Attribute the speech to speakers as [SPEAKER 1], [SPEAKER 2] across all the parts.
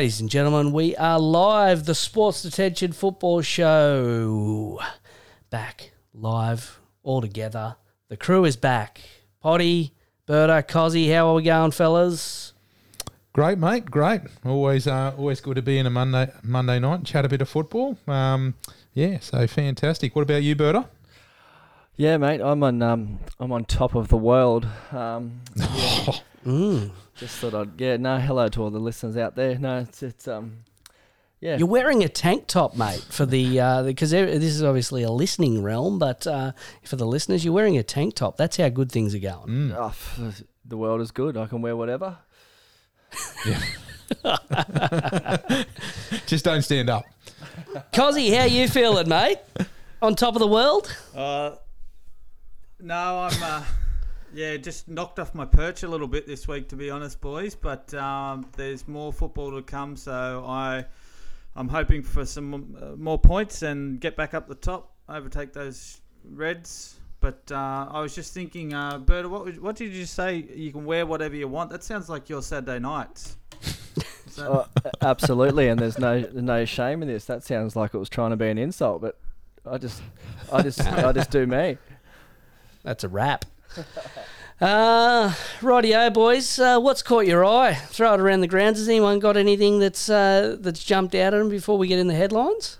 [SPEAKER 1] Ladies and gentlemen, we are live. The Sports Detention Football Show. Back live all together. The crew is back. Potty, Berta, Cozzy, how are we going, fellas?
[SPEAKER 2] Great, mate. Great. Always, uh, always good to be in a Monday Monday night and chat a bit of football. Um, yeah, so fantastic. What about you, Berta?
[SPEAKER 3] Yeah, mate. I'm on um, I'm on top of the world. Um, yeah,
[SPEAKER 1] Mm.
[SPEAKER 3] Just thought I'd yeah. No, hello to all the listeners out there. No, it's, it's um, yeah.
[SPEAKER 1] You're wearing a tank top, mate, for the uh because this is obviously a listening realm, but uh, for the listeners, you're wearing a tank top. That's how good things are going.
[SPEAKER 2] Mm.
[SPEAKER 3] Oh, f- the world is good. I can wear whatever. Yeah.
[SPEAKER 2] Just don't stand up.
[SPEAKER 1] Cozzy, how you feeling, mate? On top of the world?
[SPEAKER 4] Uh, no, I'm uh, yeah, just knocked off my perch a little bit this week, to be honest, boys. But um, there's more football to come, so I I'm hoping for some uh, more points and get back up the top, overtake those Reds. But uh, I was just thinking, uh, Berta, what what did you say? You can wear whatever you want. That sounds like your Saturday nights. Is that-
[SPEAKER 3] Oh, absolutely, and there's no no shame in this. That sounds like it was trying to be an insult, but I just I just I just do me.
[SPEAKER 1] That's a wrap. Uh, rightio, boys. Uh, what's caught your eye? Throw it around the grounds. Has anyone got anything that's uh, that's jumped out at them before we get in the headlines?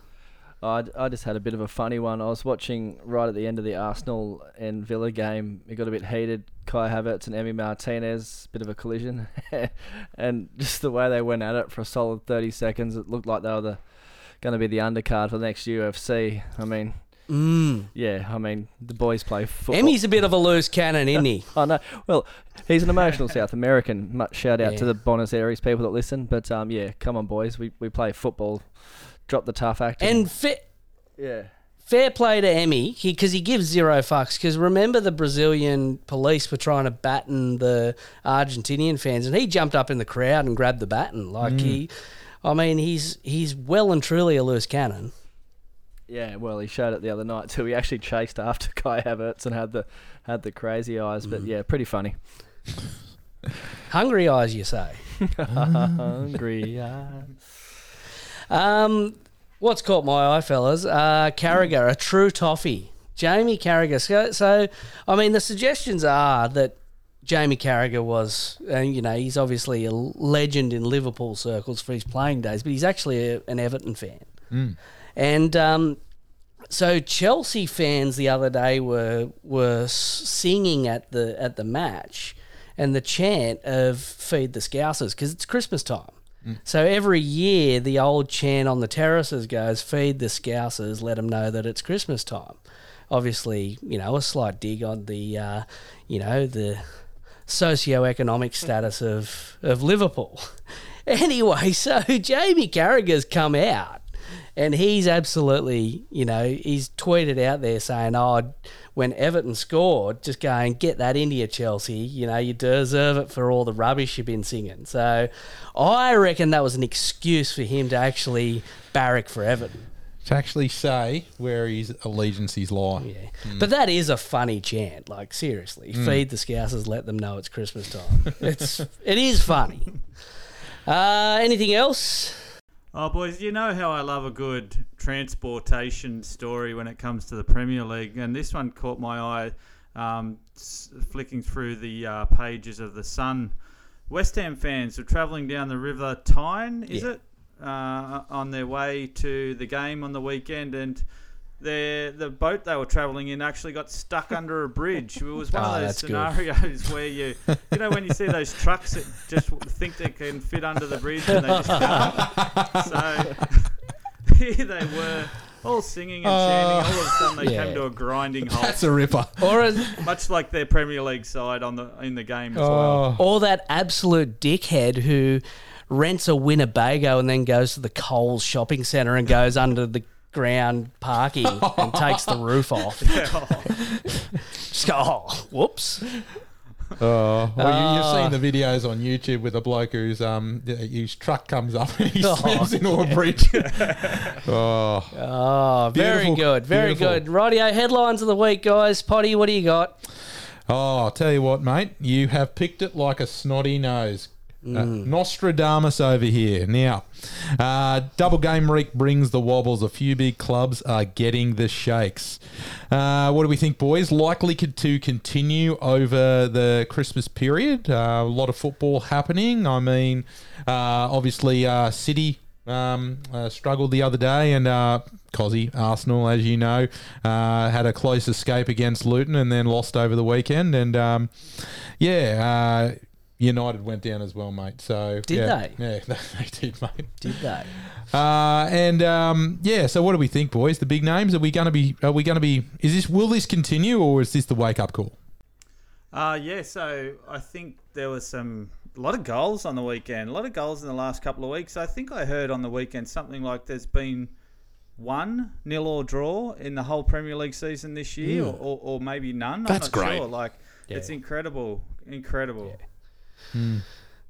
[SPEAKER 3] I, I just had a bit of a funny one. I was watching right at the end of the Arsenal and Villa game. It got a bit heated. Kai Havertz and Emi Martinez, bit of a collision, and just the way they went at it for a solid thirty seconds, it looked like they were the, going to be the undercard for the next UFC. I mean,
[SPEAKER 1] Mm.
[SPEAKER 3] yeah, I mean the boys play football.
[SPEAKER 1] Emi's a bit of a loose cannon, isn't he?
[SPEAKER 3] Oh no! Well, he's an emotional South American. Much shout out to the Buenos Aires people that listen. But um, yeah, come on, boys, we, we play football. Drop the tough act.
[SPEAKER 1] And
[SPEAKER 3] yeah,
[SPEAKER 1] fair play to Emmy because he, gives zero fucks. Because remember, the Brazilian police were trying to batten the Argentinian fans, and he jumped up in the crowd and grabbed the baton. Like he, I mean, he's he's well and truly a loose cannon.
[SPEAKER 3] Yeah. Well, he showed it the other night too. He actually chased after Kai Havertz and had the had the crazy eyes. But yeah, pretty funny.
[SPEAKER 1] Hungry eyes, you say.
[SPEAKER 3] Hungry eyes.
[SPEAKER 1] Um, what's caught my eye, fellas? Uh, Carragher, a true toffee. Jamie Carragher. So, so, I mean, the suggestions are that Jamie Carragher was, and you know, he's obviously a legend in Liverpool circles for his playing days, but he's actually a, an Everton fan.
[SPEAKER 2] Mm.
[SPEAKER 1] And um, so Chelsea fans the other day were were singing at the at the match, and the chant of "Feed the Scousers" because it's Christmas time. So every year, the old chant on the terraces goes, "Feed the Scousers, let them know that it's Christmas time." Obviously, you know, a slight dig on the, uh, you know, the socio-economic status of of Liverpool. Anyway, so Jamie Carragher's come out and he's absolutely, you know, he's tweeted out there saying, "Oh, when Everton scored, just go and get that into you, Chelsea. You know, you deserve it for all the rubbish you've been singing." So, I reckon that was an excuse for him to actually barrack for Everton.
[SPEAKER 2] To actually say where his allegiances lie.
[SPEAKER 1] Yeah, but that is a funny chant. Like seriously, feed the Scousers, let them know it's Christmas time. it's it is funny. Uh, anything else?
[SPEAKER 4] Oh, boys, you know how I love a good transportation story when it comes to the Premier League, and this one caught my eye um, flicking through the uh, pages of The Sun. West Ham fans were travelling down the River Tyne, is
[SPEAKER 1] Yeah.
[SPEAKER 4] it? Uh, on their way to the game on the weekend, and their the boat they were travelling in actually got stuck under a bridge. It was one
[SPEAKER 1] Oh,
[SPEAKER 4] of those
[SPEAKER 1] that's good.
[SPEAKER 4] scenarios where you, you know, when you see those trucks that just think they can fit under the bridge and they just can't. So here they were, all singing and chanting. All of a sudden, they
[SPEAKER 1] Yeah.
[SPEAKER 4] came to a grinding halt,
[SPEAKER 2] That's a ripper.
[SPEAKER 1] Or as,
[SPEAKER 4] much like their Premier League side on the in the game as well.
[SPEAKER 2] Oh,
[SPEAKER 1] or that absolute dickhead who rents a Winnebago and then goes to the Coles shopping centre and goes under the ground parking and takes the roof off. Just go, oh, whoops.
[SPEAKER 2] oh. Well, you, you've
[SPEAKER 1] Ah.
[SPEAKER 2] seen the videos on YouTube with a bloke whose um his truck comes up and he
[SPEAKER 1] Oh,
[SPEAKER 2] slams into a bridge. oh,
[SPEAKER 1] Oh, very
[SPEAKER 2] Beautiful,
[SPEAKER 1] good. Very
[SPEAKER 2] beautiful.
[SPEAKER 1] good. Rightio, headlines of the week, guys. Potty, what do you got?
[SPEAKER 2] oh, I'll tell you what, mate. You have picked it like a snotty nose. Uh, Nostradamus over here. Now, uh, double game week brings the wobbles. A few big clubs are getting the shakes. Uh, what do we think, boys? Likely to continue over the Christmas period. Uh, a lot of football happening. I mean, uh, obviously, uh, City um, uh, struggled the other day, and uh, Cozzy, Arsenal, as you know, uh, had a close escape against Luton and then lost over the weekend. And um, yeah, uh, United went down as well, mate. So
[SPEAKER 1] Did
[SPEAKER 2] yeah,
[SPEAKER 1] they?
[SPEAKER 2] Yeah, they did, mate.
[SPEAKER 1] Did they?
[SPEAKER 2] Uh, and um, yeah, so what do we think, boys? The big names? Are we going to be? Are we going to be? Is this? Will this continue, or is this the wake up call?
[SPEAKER 4] Uh, yeah, so I think there was some a lot of goals on the weekend. A lot of goals in the last couple of weeks. I think I heard on the weekend something like there's been one nil or draw in the whole Premier League season this year, or, or, or maybe none.
[SPEAKER 2] That's
[SPEAKER 4] I'm not
[SPEAKER 2] great.
[SPEAKER 4] Sure. Like it's incredible, incredible.
[SPEAKER 1] Yeah, Hmm.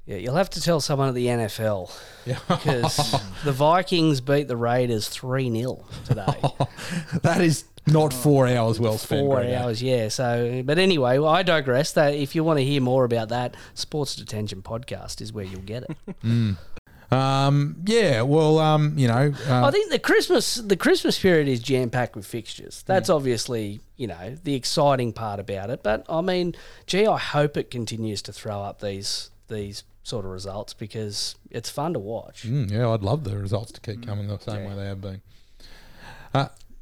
[SPEAKER 1] you'll have to tell someone at the NFL because the Vikings beat the Raiders 3 0 today.
[SPEAKER 2] that is not oh, four hours well spent.
[SPEAKER 1] Four hours, yeah. So, but anyway, well, I digress. That if you want to hear more about that, Sports Detention podcast is where you'll get it. Hmm.
[SPEAKER 2] Um, yeah, well, um, you know, uh,
[SPEAKER 1] I think the Christmas the Christmas period is jam packed with fixtures. That's obviously you know the exciting part about it. But I mean, gee, I hope it continues to throw up these these sort of results because it's fun to watch.
[SPEAKER 2] mm, yeah, I'd love the results to keep coming the same way they have been.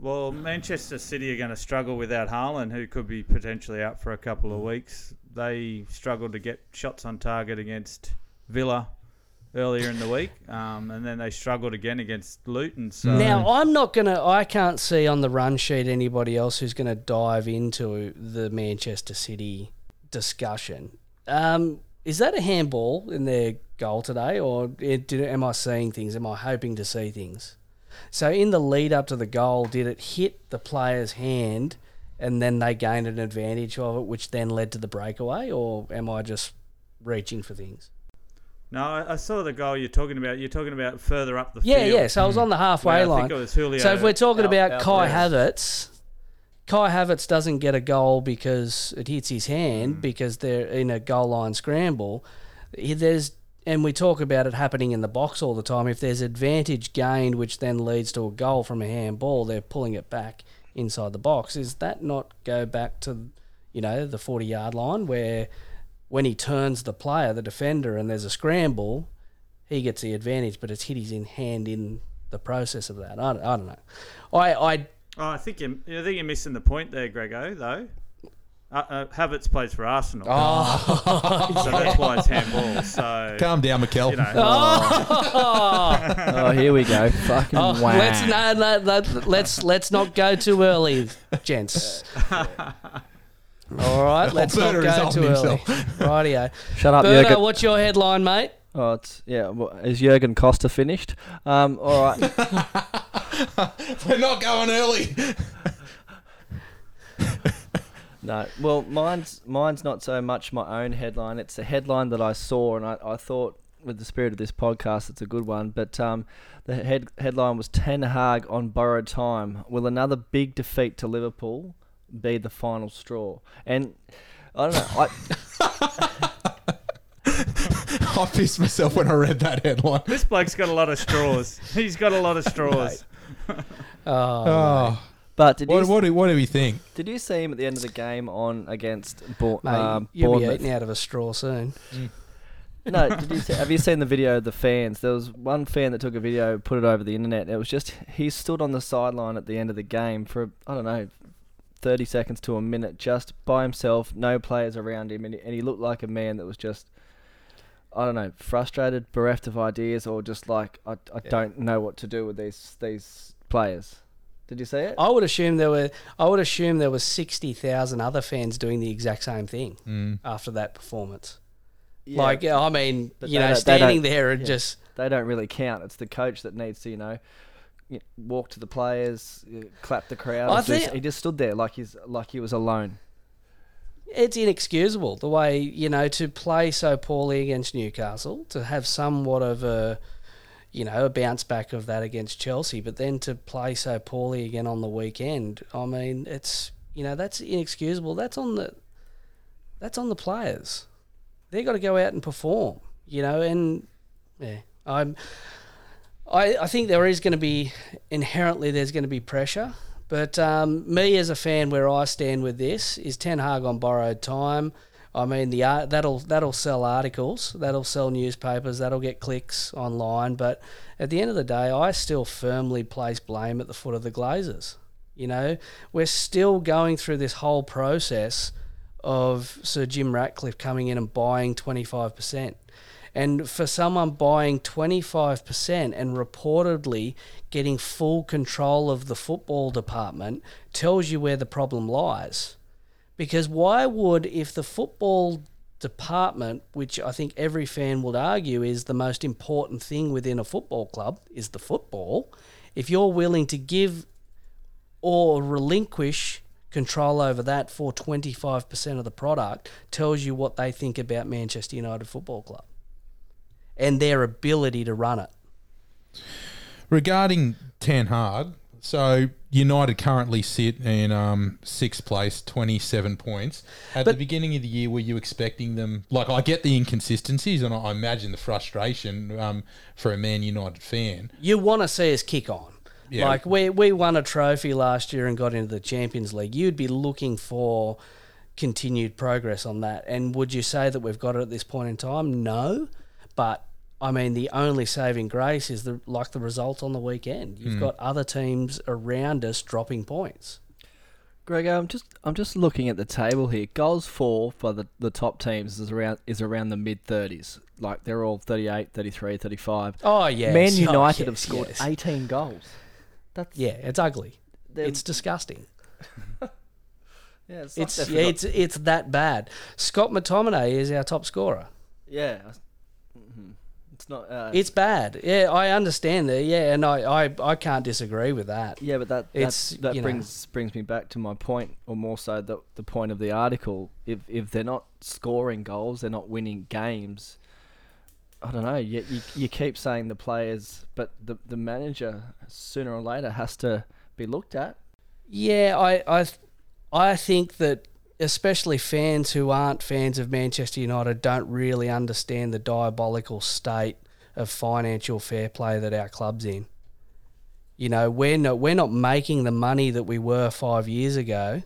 [SPEAKER 4] Well, Manchester City are going to struggle without Haaland, who could be potentially out for a couple of weeks. They struggled to get shots on target against Villa earlier in the week, um, and then they struggled again against Luton. So
[SPEAKER 1] Now, I'm not gonna. I can't see on the run sheet anybody else who's gonna dive into the Manchester City discussion. Um, is that a handball in their goal today, or it, did, am I seeing things? Am I hoping to see things? So, in the lead up to the goal, did it hit the player's hand, and then they gained an advantage of it, which then led to the breakaway, or am I just reaching for things?
[SPEAKER 4] No, I, I saw the goal you're talking about. You're talking about further up the
[SPEAKER 1] Yeah,
[SPEAKER 4] field.
[SPEAKER 1] yeah. Yeah. So I was on the halfway line.
[SPEAKER 4] think it was Julio
[SPEAKER 1] So if we're talking
[SPEAKER 4] Al-
[SPEAKER 1] about Kai
[SPEAKER 4] Alvarez.
[SPEAKER 1] Havertz, Kai Havertz doesn't get a goal because it hits his hand
[SPEAKER 4] Mm.
[SPEAKER 1] because they're in a goal line scramble. There's and we talk about it happening in the box all the time. If there's advantage gained, which then leads to a goal from a handball, they're pulling it back inside the box. Is that not go back to, you know, the forty yard line where when he turns the player, the defender, and there's a scramble, he gets the advantage, but it's hit his in hand in the process of that. I, don't- I don't know. I, I
[SPEAKER 4] Oh, I think you're, I think you're missing the point there, Grego. Though. Uh, uh, Havertz plays for Arsenal,
[SPEAKER 1] oh,
[SPEAKER 4] so that's why it's handball. So
[SPEAKER 2] Calm down, Mikel.
[SPEAKER 4] you know,
[SPEAKER 3] Oh, here we go. Fucking
[SPEAKER 1] oh,
[SPEAKER 3] wow.
[SPEAKER 1] let's no, no, no, let's let's not go too early, gents. All right, let's not
[SPEAKER 2] Alberta
[SPEAKER 1] go
[SPEAKER 2] on
[SPEAKER 1] too early.
[SPEAKER 2] himself.
[SPEAKER 1] Rightio.
[SPEAKER 3] Shut up,
[SPEAKER 1] Berto,
[SPEAKER 3] Jurgen.
[SPEAKER 1] what's your headline, mate?
[SPEAKER 3] Oh, it's yeah. Well, is Jurgen Costa finished? Um, all right.
[SPEAKER 2] We're not going early.
[SPEAKER 3] No, well, mine's mine's not so much my own headline. It's a headline that I saw, and I, I thought, with the spirit of this podcast, it's a good one. But um, the head headline was Ten Hag on borrowed time. Will another big defeat to Liverpool be the final straw? And I don't know. I,
[SPEAKER 2] I pissed myself when I read that headline.
[SPEAKER 4] this bloke's got a lot of straws. He's got a lot of straws.
[SPEAKER 1] Oh,
[SPEAKER 2] Oh,
[SPEAKER 3] but did you
[SPEAKER 2] what, what, do, what do we think?
[SPEAKER 3] did you see him at the end of the game on against Bour-
[SPEAKER 1] mate,
[SPEAKER 3] um,
[SPEAKER 1] you'll be eating out of a straw soon.
[SPEAKER 3] No, did you see, have you seen the video of the fans? There was one fan that took a video, put it over the internet. It was just he stood on the sideline at the end of the game for I don't know, thirty seconds to a minute, just by himself, no players around him, and he, and he looked like a man that was just. I don't know, frustrated, bereft of ideas, or just like I, I don't know what to do with these these players. Did you see it?
[SPEAKER 1] I would assume there were. I would assume there was sixty thousand other fans doing the exact same thing
[SPEAKER 2] Mm.
[SPEAKER 1] after that performance.
[SPEAKER 3] Yeah,
[SPEAKER 1] Like, I mean,
[SPEAKER 3] But
[SPEAKER 1] you know, standing there and
[SPEAKER 3] yeah.
[SPEAKER 1] just
[SPEAKER 3] they don't really count. It's the coach that needs to, you know, y- walk to the players, y- clap the crowd.
[SPEAKER 1] I
[SPEAKER 3] and just-
[SPEAKER 1] think-
[SPEAKER 3] he just stood there like he's like he was alone.
[SPEAKER 1] it's inexcusable the way you know to play so poorly against Newcastle, to have somewhat of a you know a bounce back of that against Chelsea, but then to play so poorly again on the weekend. I mean, it's you know that's inexcusable. That's on the that's on the players. They've got to go out and perform. You know, and yeah, I'm. I, I think there is going to be inherently there's going to be pressure, but um, me as a fan, where I stand with this is Ten Hag on borrowed time. I mean, the art that'll that'll sell articles, that'll sell newspapers, that'll get clicks online. But at the end of the day, I still firmly place blame at the foot of the Glazers. You know, we're still going through this whole process of Sir Jim Ratcliffe coming in and buying twenty five percent. And for someone buying 25% and reportedly getting full control of the football department tells you where the problem lies. Because why would, if the football department, which I think every fan would argue is the most important thing within a football club, is the football, if you're willing to give or relinquish control over that for 25% of the product, tells you what they think about Manchester United Football Club and their ability to run it.
[SPEAKER 2] Regarding Ten Hag, so United currently sit in um, sixth place, 27 points. At
[SPEAKER 1] But-
[SPEAKER 2] the beginning of the year, were you expecting them? Like, I get the inconsistencies and I imagine the frustration um, for a Man United fan.
[SPEAKER 1] You want to see us kick on.
[SPEAKER 2] Yeah.
[SPEAKER 1] Like we we won a trophy last year and got into the Champions League. You'd be looking for continued progress on that. And would you say that we've got it at this point in time? No. But I mean, the only saving grace is the like the result on the weekend. You've hmm. got other teams around us dropping points.
[SPEAKER 3] Greg, I'm just I'm just looking at the table here. Goals for for the, the top teams is around is around the mid 30s. Like they're all 38, 33, 35.
[SPEAKER 1] Oh yeah,
[SPEAKER 3] Man
[SPEAKER 1] so-
[SPEAKER 3] United
[SPEAKER 1] yes,
[SPEAKER 3] have scored
[SPEAKER 1] yes.
[SPEAKER 3] 18 goals. That's
[SPEAKER 1] Yeah, it's ugly. It's disgusting.
[SPEAKER 3] yeah, it's,
[SPEAKER 1] It's yeah, it's it's that bad. Scott McTominay is our top scorer.
[SPEAKER 3] yeah. It's not. Uh,
[SPEAKER 1] It's bad. Yeah, I understand that. Yeah, and I, I, I can't disagree with that.
[SPEAKER 3] yeah, but that
[SPEAKER 1] it's,
[SPEAKER 3] that's, that
[SPEAKER 1] you know-
[SPEAKER 3] brings brings me back to my point, or more so the the point of the article. If if they're not scoring goals, they're not winning games. I don't know. You, you, you keep saying the players, but the the manager sooner or later has to be looked at.
[SPEAKER 1] Yeah, I, I, I think that especially fans who aren't fans of Manchester United don't really understand the diabolical state of financial fair play that our club's in. You know, we're not we're not making the money that we were five years ago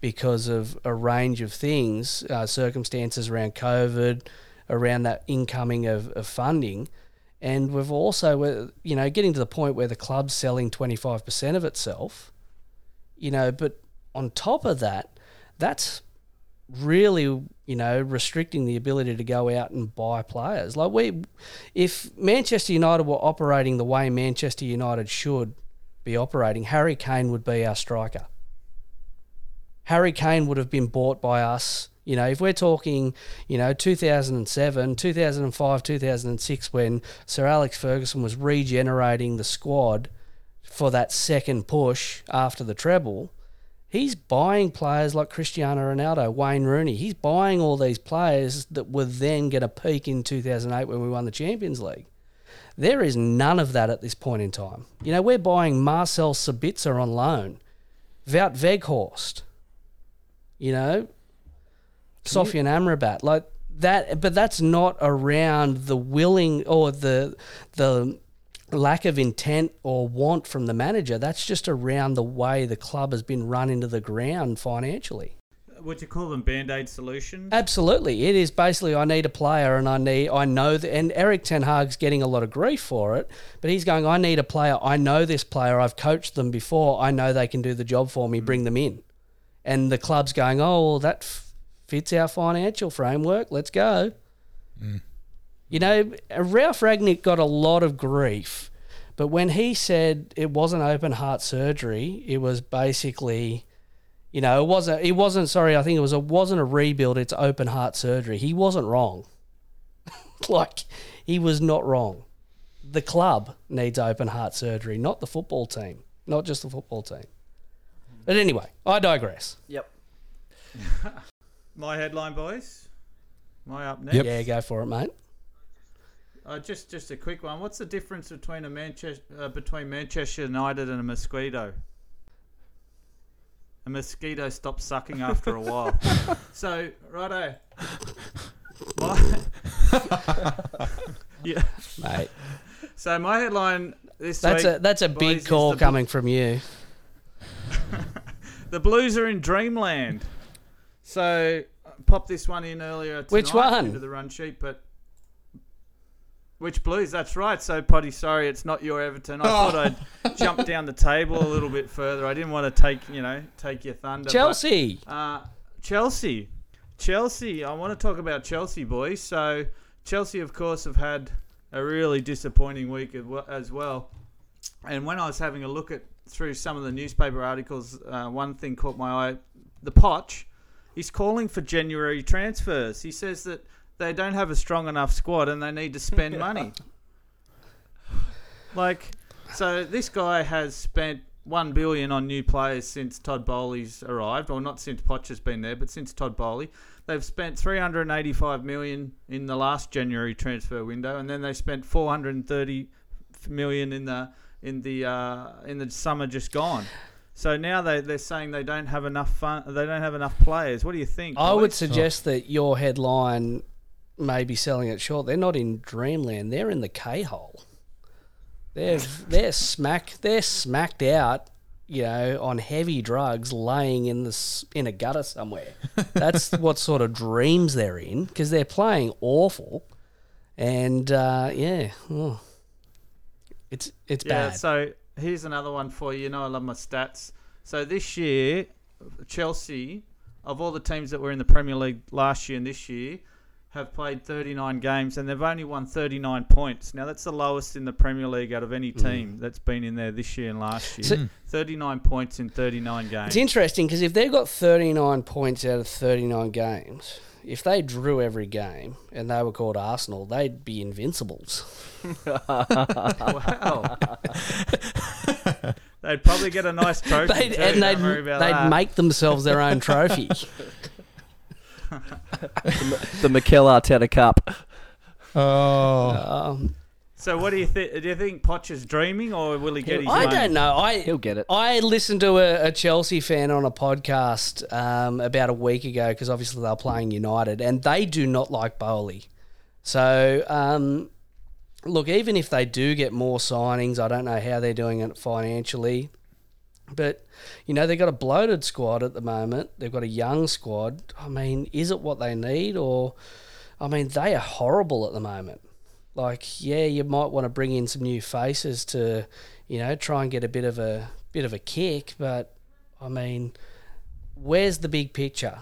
[SPEAKER 1] because of a range of things, uh, circumstances around COVID, around that incoming of, of funding. And we've also, you know, getting to the point where the club's selling 25% of itself, you know, but on top of that, that's really, you know, restricting the ability to go out and buy players. Like we, if Manchester United were operating the way Manchester United should be operating, Harry Kane would be our striker. Harry Kane would have been bought by us. You know, if we're talking, you know, 2007, 2005, 2006, when Sir Alex Ferguson was regenerating the squad for that second push after the treble, he's buying players like Cristiano Ronaldo, Wayne Rooney. He's buying all these players that were then going to peak in 2008 when we won the Champions League. There is none of that at this point in time. You know, we're buying Marcel Sabitzer on loan, Wout Weghorst, you know, Sofian Amrabat, like that. But that's not around the willing or the the lack of intent or want from the manager. That's just around the way the club has been run into the ground financially.
[SPEAKER 4] Would you call them band aid solutions?
[SPEAKER 1] Absolutely, it is basically I need a player, and I need I know that, and Erik Ten Hag's getting a lot of grief for it, but he's going. I need a player. I know this player. I've coached them before. I know they can do the job for me. Mm. Bring them in, and the club's going. Oh, well, that f- fits our financial framework. Let's go. Mm. You know, Ralf Rangnick got a lot of grief, but when he said it wasn't open heart surgery, it was basically you know, it wasn't. It wasn't. Sorry, I think it was. It wasn't a rebuild. It's open heart surgery. He wasn't wrong. like he was not wrong. The club needs open heart surgery, not the football team, not just the football team. But anyway, I digress.
[SPEAKER 3] Yep.
[SPEAKER 4] My headline, boys. My up next?
[SPEAKER 2] Yep.
[SPEAKER 1] Yeah, go for it, mate.
[SPEAKER 4] Uh, just just a quick one. What's the difference between a Manchester uh, between Manchester United and a mosquito? A mosquito stops sucking after a while. so, righto. My, yeah.
[SPEAKER 1] mate.
[SPEAKER 4] So my headline this
[SPEAKER 1] That's
[SPEAKER 4] week,
[SPEAKER 1] a that's a big call
[SPEAKER 4] the Bl-
[SPEAKER 1] coming from you.
[SPEAKER 4] The Blues are in dreamland. So uh, pop this one in earlier tonight
[SPEAKER 1] Which one?
[SPEAKER 4] into the run sheet, but which Blues? That's right. So Potty, sorry, it's not your Everton. I thought I'd jump down the table a little bit further. I didn't want to take you know take your thunder. but-
[SPEAKER 1] Chelsea.
[SPEAKER 4] Uh, Chelsea. Chelsea. I want to talk about Chelsea, boys. So, Chelsea, of course, have had a really disappointing week as well- as well. And when I was having a look at through some of the newspaper articles, uh, one thing caught my eye. The Poch, he's calling for January transfers. He says that they don't have a strong enough squad and they need to spend money. Like, so this guy has spent one billion on new players since Todd Boehly's arrived, or not since Poch has been there, but since Todd Bowley. They've spent 385 million in the last January transfer window, and then they spent 430 million in the in the uh, in the summer just gone. So now they they're saying they don't have enough fun. They don't have enough players. What do you think?
[SPEAKER 1] I would
[SPEAKER 4] boys?
[SPEAKER 1] suggest that your headline may be selling it short. They're not in dreamland. They're in the K hole. They're they're smack they're smacked out, you know, on heavy drugs, laying in this in a gutter somewhere. That's what sort of dreams they're in because they're playing awful, and uh, yeah, oh. it's it's
[SPEAKER 4] Yeah,
[SPEAKER 1] bad.
[SPEAKER 4] so here's another one for you. You know, I love my stats. So this year, Chelsea, of all the teams that were in the Premier League last year and this year, have played 39 games and they've only won 39 points. Now, that's the lowest in the Premier League out of any mm. team that's been in there this year and last year.
[SPEAKER 1] So- mm.
[SPEAKER 4] 39 points in 39 games.
[SPEAKER 1] It's interesting because if they've got 39 points out of 39 games, if they drew every game and they were called Arsenal, they'd be invincibles.
[SPEAKER 4] wow. they'd probably get a nice trophy.
[SPEAKER 1] They'd,
[SPEAKER 4] too,
[SPEAKER 1] and they'd, they'd make themselves their own trophy.
[SPEAKER 3] The Mikel Arteta Cup.
[SPEAKER 2] Oh,
[SPEAKER 1] um,
[SPEAKER 4] So, what do you think? Do you think Poch is dreaming, or will he get his
[SPEAKER 1] I
[SPEAKER 4] money?
[SPEAKER 1] don't know. I
[SPEAKER 3] He'll get it.
[SPEAKER 1] I listened to a, a Chelsea fan on a podcast um, about a week ago because obviously they're playing United and they do not like Boehly. So, um, look, even if they do get more signings, I don't know how they're doing it financially. But, you know, they've got a bloated squad at the moment. They've got a young squad. I mean, is it what they need? Or, I mean, they are horrible at the moment. Like, yeah, you might want to bring in some new faces to, you know, try and get a bit of a bit of a kick. But, I mean, where's the big picture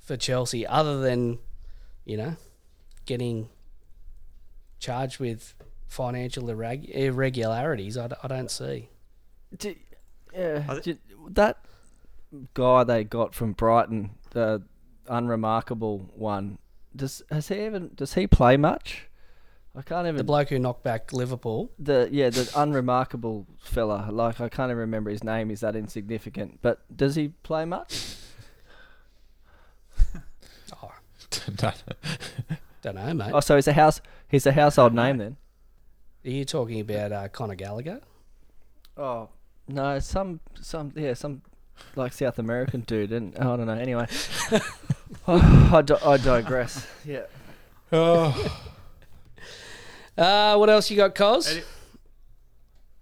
[SPEAKER 1] for Chelsea other than, you know, getting charged with financial irreg- irregularities? I don't see.
[SPEAKER 3] Do, yeah,
[SPEAKER 4] Are
[SPEAKER 3] that guy they got from Brighton, the unremarkable one. Does has he even does he play much? I can't even
[SPEAKER 1] The bloke who knocked back Liverpool.
[SPEAKER 3] the yeah the unremarkable fella. Like I can't even remember his name. Is that insignificant? But does he play much?
[SPEAKER 1] Oh,
[SPEAKER 2] Don't-
[SPEAKER 1] don't know, mate.
[SPEAKER 3] Oh, so he's a house. He's a household name then.
[SPEAKER 1] Are you talking about uh, Conor Gallagher?
[SPEAKER 3] Oh no, some some yeah some like South American dude, and I don't know. Anyway, oh, I, di- I digress. Yeah.
[SPEAKER 2] oh,
[SPEAKER 1] Uh, what else you got, Cos?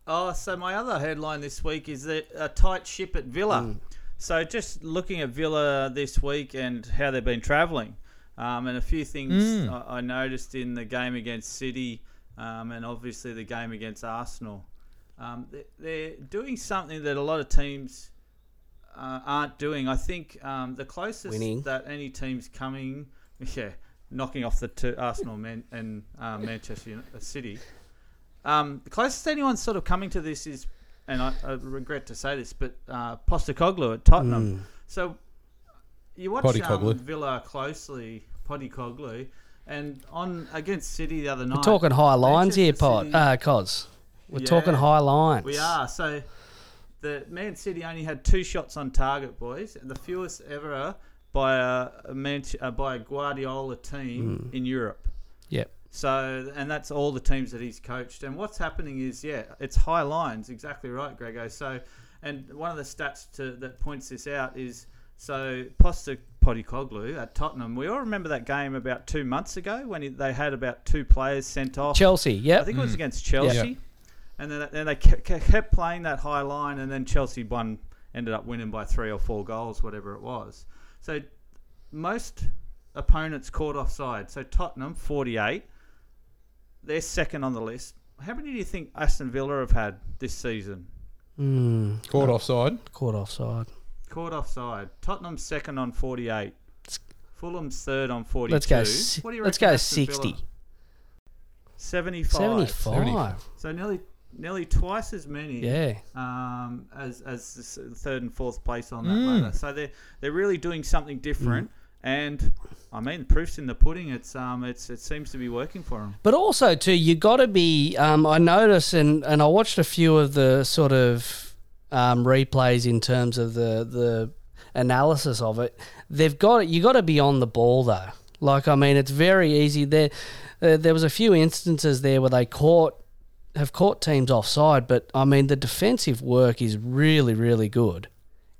[SPEAKER 4] Oh, so my other headline this week is that a tight ship at Villa.
[SPEAKER 1] Mm.
[SPEAKER 4] So just looking at Villa this week and how they've been travelling, um, and a few things
[SPEAKER 2] Mm.
[SPEAKER 4] I, I noticed in the game against City, um, and obviously the game against Arsenal. Um, they- they're doing something that a lot of teams uh, aren't doing. I think um, the closest
[SPEAKER 1] Winning.
[SPEAKER 4] that any team's coming, yeah, knocking off the two Arsenal Man- and uh, Manchester uh, City. Um, the closest anyone's sort of coming to this is, and I, I regret to say this, but uh, Postecoglou at Tottenham.
[SPEAKER 1] Mm.
[SPEAKER 4] So you watch
[SPEAKER 2] Postecoglou.
[SPEAKER 4] um, Villa closely, Postecoglou, and on against City the other night.
[SPEAKER 1] We're talking high lines here, Pod.
[SPEAKER 4] City-
[SPEAKER 1] Uh, Cos. We're
[SPEAKER 4] Yeah,
[SPEAKER 1] talking high lines.
[SPEAKER 4] We are. So the Man City only had two shots on target, boys, the fewest ever by a, a Man- uh, by a Guardiola team
[SPEAKER 1] Hmm.
[SPEAKER 4] in Europe.
[SPEAKER 1] Yep.
[SPEAKER 4] So, and that's all the teams that he's coached. And what's happening is, yeah, it's high lines. Exactly right, Grego. So, and one of the stats to, that points this out is so Posta Podicoglu at Tottenham. We all remember that game about two months ago when he, they had about two players sent off.
[SPEAKER 1] Chelsea, yeah.
[SPEAKER 4] I
[SPEAKER 1] yep.
[SPEAKER 4] think it was against Chelsea. And then, then they ke- ke- kept playing that high line, and then Chelsea won, ended up winning by three or four goals, whatever it was. So most opponents caught offside. So Tottenham, 48. They're second on the list. How many do you think Aston Villa have had this season?
[SPEAKER 1] Mm,
[SPEAKER 2] Caught offside.
[SPEAKER 1] caught offside.
[SPEAKER 4] Caught offside. Tottenham second on 48. Fulham's third on 42.
[SPEAKER 1] Let's go. si-
[SPEAKER 4] What do you
[SPEAKER 1] let's go
[SPEAKER 4] Aston Villa?
[SPEAKER 1] sixty.
[SPEAKER 4] 75.
[SPEAKER 1] 75.
[SPEAKER 2] 75.
[SPEAKER 4] So nearly nearly twice as many.
[SPEAKER 1] Yeah.
[SPEAKER 4] um, as as the third and fourth place on that
[SPEAKER 2] Mm.
[SPEAKER 4] ladder. So they're they're really doing something different,
[SPEAKER 1] Mm.
[SPEAKER 4] and I mean, the proof's in the pudding. It's um, it's it seems to be working for them.
[SPEAKER 1] But also too, you got to be. Um, I noticed, and and I watched a few of the sort of um, replays in terms of the the analysis of it. They've got it. you got to be on the ball though. Like I mean, it's very easy. There, uh, there was a few instances there where they caught have caught teams offside, but I mean the defensive work is really really good.